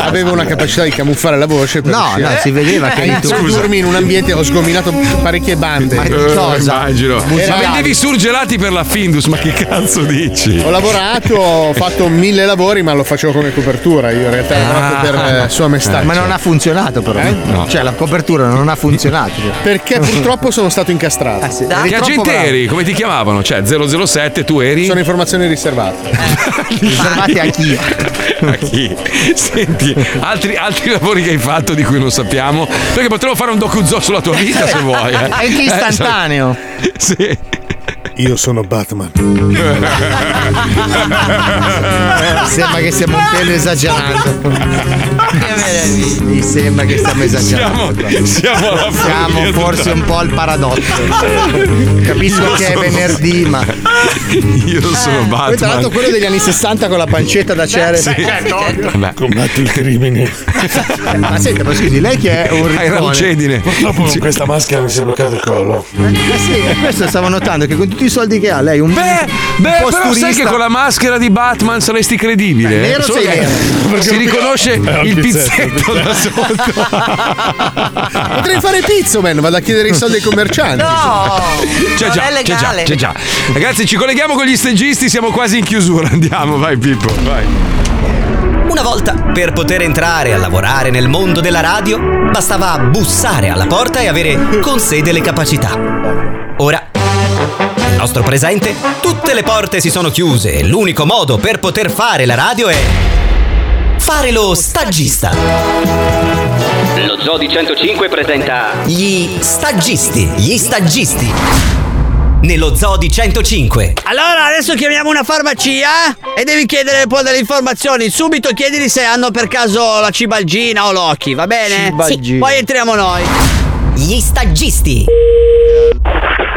Avevo una capacità di camuffare la voce per No, no, si vedeva che eri tu. introdurmi in un ambiente, ho sgominato parecchie bande. Ma- Eh, Cosa? immagino. Ma vendevi surgelati per la Findus, ma che cazzo dici? Ho lavorato, ho fatto mille lavori, ma lo facevo come copertura. Io in realtà ho lavorato per eh, sua maestà. Ma non ha funzionato però. Eh? No. Cioè la copertura non ha funzionato. Perché purtroppo sono stato incastrato. sì. Dai. Eri Che agente bravo. eri? Come ti chiamavano? Cioè 007, tu eri? Sono informazioni riservate. Riservati a chi? A chi? Senti, altri, altri lavori che hai fatto di cui non sappiamo. Perché potremmo fare un docu-zoo sulla tua vita se vuoi. Eh. Anche istantaneo. Eh, sì. Io sono Batman. Sembra che stiamo un pelo esagerando. Mi sembra che stiamo esagerando. Siamo, siamo alla Siamo forse un po' al paradosso. Capisco Io che è venerdì, ma. Io sono Poi tra l'altro Batman. quello degli anni 60 con la pancetta da cere. Vabbè. Combatti il crimine. Ma senta, ma scusi, lei che è un riccone. Purtroppo con questa maschera mi si è bloccato il collo. Eh sì, questo stavo notando che con tutti i soldi che ha, lei un Beh, beh però sai che con la maschera di Batman saresti credibile. Beh, nero Solo sei nero. Si riconosce un il pizzetto, pizzetto da sotto. Potrei fare pizzoman, vado a chiedere i soldi ai commercianti. No, C'è già, è c'è già, legale. c'è già. Ragazzi, ci colleghiamo con gli stagisti, siamo quasi in chiusura. Andiamo, vai Pippo, vai. Una volta, per poter entrare a lavorare nel mondo della radio, bastava bussare alla porta e avere con sé delle capacità. Ora, nostro presente, tutte le porte si sono chiuse e l'unico modo per poter fare la radio è fare lo stagista. Lo Zodi 105 presenta gli stagisti, gli stagisti. Nello Zodi 105 Allora adesso chiamiamo una farmacia e devi chiedere poi delle informazioni. Subito chiedili se hanno per caso la cibalgina o l'occhi, va bene? Cibalgina. Poi entriamo noi. Gli stagisti.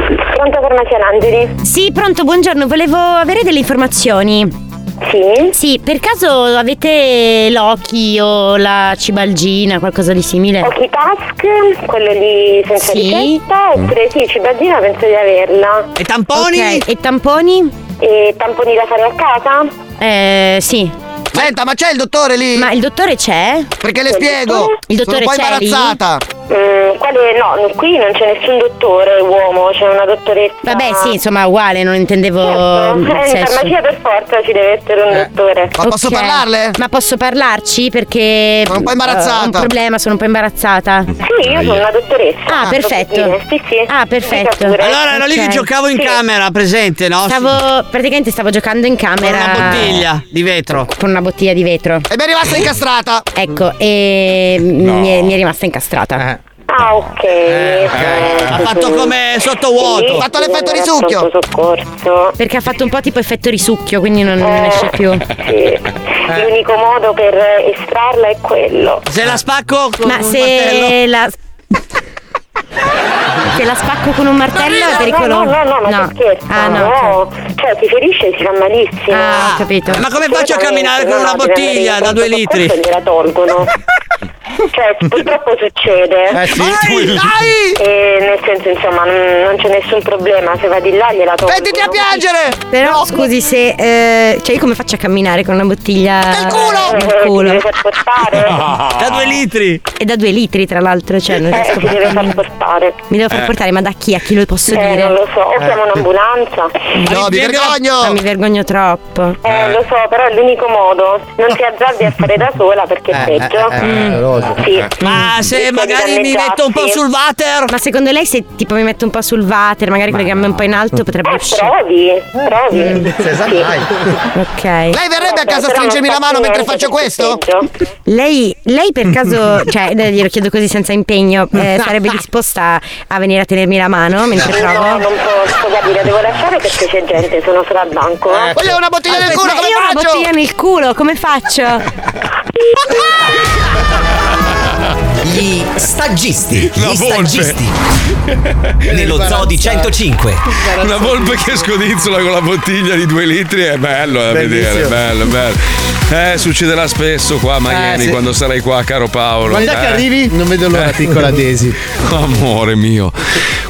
Pronto farmacia L'Angeli? Sì, pronto, buongiorno, volevo avere delle informazioni. Sì? Sì, per caso avete l'Oki o la cibalgina, qualcosa di simile? Occhi Task, quello lì senza Sì. ricetta, oppure sì, cibaggina penso di averla. E tamponi? Ok, e tamponi? E tamponi da fare a casa? Eh, sì. Senta, ma c'è il dottore lì? Ma il dottore c'è? Perché le spiego. Il dottore Sono un po' imbarazzata. Mm, quale no, qui non c'è nessun dottore uomo, c'è una dottoressa. Vabbè, sì, insomma, uguale, non intendevo Certo, il eh, in farmacia per forza ci deve essere un dottore. Ma posso parlarle? Ma posso parlarci? Perché Sono un po' eh, imbarazzata. Ho un problema, sono un po' imbarazzata. Sì, io sono una dottoressa. Ah, perfetto. Sì, sì. Ah, perfetto. Allora ero lì che giocavo in Sì. camera, presente, no? Stavo, praticamente stavo giocando in Con camera. una bottiglia di vetro. Con una bottiglia di vetro. E mi è rimasta incastrata. Ecco, e mi, è, mi è rimasta incastrata. Ah, ok. Ha fatto come sottovuoto. Ha fatto l'effetto di succhio. Pronto soccorso. Perché ha fatto un po' tipo effetto risucchio, quindi non, non Eh, esce più. Sì. L'unico modo per estrarla è quello. Se la spacco con Ma un martello. se la. Che la spacco con un martello è No, pericoloso. no, no, no, ma che scherzo, Ah, no. no. Cioè, si ferisce e si fa malissimo. Ah, ho capito. Ma come faccio a camminare con una bottiglia da due litri? Gliela tolgono. Cioè, purtroppo succede. Eh sì. Ai, E nel senso, insomma, non, non c'è nessun problema. Se va di là gliela tolgono. Mettiti a piangere! Però scusi se. eh, cioè, io come faccio a camminare con una bottiglia. Nel culo! Nel culo. Deve far portare. Da due litri! E da due litri, tra l'altro, cioè, non Eh, riesco si deve far portare. Mi devo far Eh. portare, ma da chi? A chi lo posso Eh, dire? non lo so, o chiamo un'ambulanza. No, mi vergogno! Ma mi vergogno troppo. Eh, lo so, però è l'unico modo. Non ti azzardi a fare da sola perché è Eh, peggio. eh, eh, Mm. Sì. Ma se magari mi metto un po' sul water. Ma secondo lei se tipo mi metto un po' sul water, magari con le gambe un po' in alto potrebbe uscire? Provi, provi. Eh, Sì. Ok. Lei verrebbe a casa a stringermi la mano mentre faccio questo? Lei, lei per caso, cioè eh, glielo chiedo così senza impegno, eh, sarebbe disposta a venire a tenermi la mano mentre No, provo? non posso, la devo lasciare perché c'è gente, sono solo al banco. eh. Voglio una bottiglia nel culo, Ma come io ho una faccio? bottiglia nel culo, come faccio? Gli stagisti. Gli volpe. stagisti. Nello zoo di 105. Una volpe che scodinzola con la bottiglia di due litri è bello da Bellissimo. vedere, bello, bello. Eh, succederà spesso qua a Miami Eh, sì. quando sarai qua, caro Paolo. Quando è che Eh. arrivi? Non vedo l'ora, piccola Daisy. Amore mio,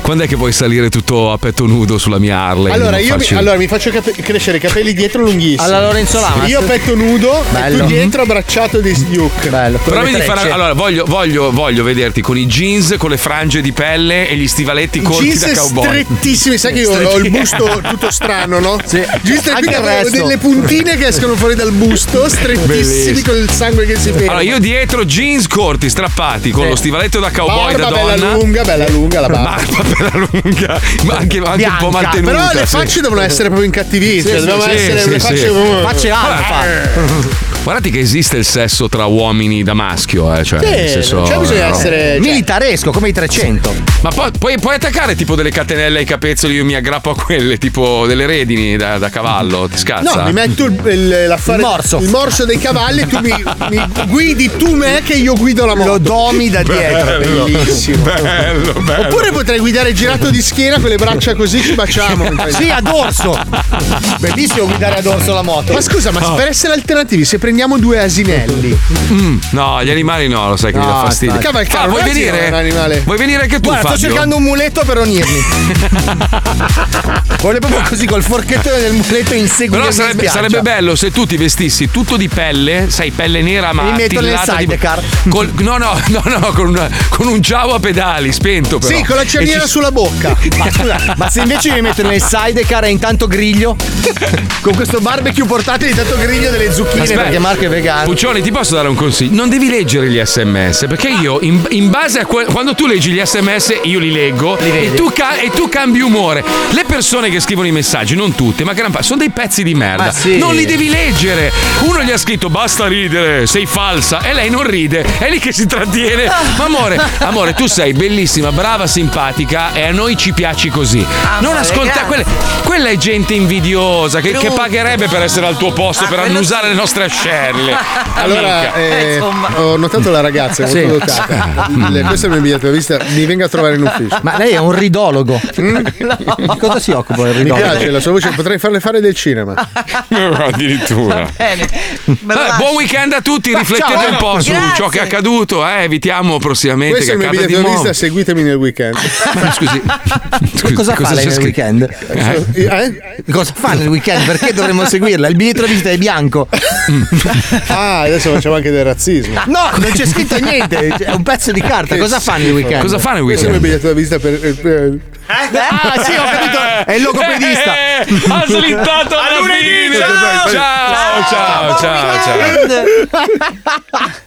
quando è che puoi salire tutto a petto nudo sulla mia Harley? Allora io mi, farci- allora, mi faccio cape- crescere i capelli dietro lunghissimi. Alla Lorenzo Lamas. Io petto nudo e Bello. tu dietro abbracciato di Duke. Bello. Le devi fare, allora voglio, voglio, voglio vederti con i jeans, con le frange di pelle e gli stivaletti corti Jeans da cowboy. strettissimi, sai che io ho il busto tutto strano, no? Sì. Jeans stretti, Anche il avevo resto. delle puntine che escono fuori dal busto, strettissimi Bellissimo. con il sangue che si ferma. Allora io dietro jeans corti, strappati, con Sì. lo stivaletto da cowboy barba da bella donna. lunga, bella lunga la barba. Barba bella lunga, ma anche, anche un po' Bianca. mantenuta. Però le sì. facce devono essere proprio incattivite. Sì, cioè, sì, devono sì, essere sì, le sì. facce Facce alfa. Guardate che esiste il sesso tra uomini da maschio, eh, cioè, Sì, nel senso, non c'è bisogno no. essere cioè, militaresco come i 300. Ma poi puoi, puoi attaccare tipo delle catenelle ai capezzoli, io mi aggrappo a quelle, tipo delle redini da, da cavallo, ti scazza? No, mi metto il, il- l'affare- Il morso. il morso dei cavalli e tu mi, mi guidi tu me che io guido la moto. Lo domi da dietro. Bello, Bellissimo. bello, bello. Oppure potrei guidare girato di schiena con le braccia così ci baciamo. Sì, a dorso. Bellissimo guidare a dorso la moto. Ma scusa, ma per essere alternativi, se prendiamo due asinelli, Mm, no, gli animali no, lo sai che mi No, dà fastidio. Cavalcare Ah, vuoi venire? Vuoi venire anche tu, Guarda, sto Fabio? cercando un muletto per unirmi. Voglio proprio così col forchettone del muletto inseguire Però sarebbe, sarebbe bello se tu ti vestissi tutto di pelle, sai, pelle nera ma Mi metto nel di- sidecar. col- no, no, no, no, con, una- con un giavo a pedali, spento però. Sì, con la cerniera ci- sulla bocca. Ma scusa, ma se invece mi metto nel sidecar e intanto griglio con questo barbecue portatile intanto griglio delle zucchine Aspetta. È vegano. Puccioni, ti posso dare un consiglio? Non devi leggere gli sms perché io, in, in base a que- quando tu leggi gli sms, io li leggo e, tu ca- e tu cambi umore. Le persone che scrivono i messaggi, non tutte, ma gran parte, sono dei pezzi di merda. Ma sì. Non li devi leggere. Uno gli ha scritto basta ridere, sei falsa e lei non ride. È lì che si trattiene. Ma amore, amore, tu sei bellissima, brava, simpatica e a noi ci piaci così. non ascolta grazie. quelle. Quella è gente invidiosa che, che pagherebbe per essere al tuo posto, Ah, per annusare le nostre ascelle. Allora, Amica. eh, insomma. ho notato la ragazza, è molto Sì. dotata. Questo è il mio biglietto da visita, mi venga a trovare in ufficio. Ma lei è un ridologo. Di cosa si occupa il Mi ridologo? piace la sua voce, potrei farle fare del cinema. Addirittura. Bene. Lasci. buon weekend a tutti, riflettete ciao. un po' su Grazie. ciò che è accaduto, eh, evitiamo prossimamente Questo che accada di nuovo. visita, seguitemi nel weekend. Ma scusi, scusi, Cosa fa lei nel scritto? weekend? Eh? Cosa fa nel weekend? Perché dovremmo seguirla? Il biglietto da visita è bianco. Ah, adesso facciamo anche del razzismo. No, non c'è scritto niente, è un pezzo di carta. Cosa fa nel weekend? Cosa fa nel Questo è il weekend? biglietto da visita per. per- Ah, sì, ho capito. È il logopedista. Eh, ha slittato alla fine. Ciao, ciao, ciao, ciao, ciao. Weekend.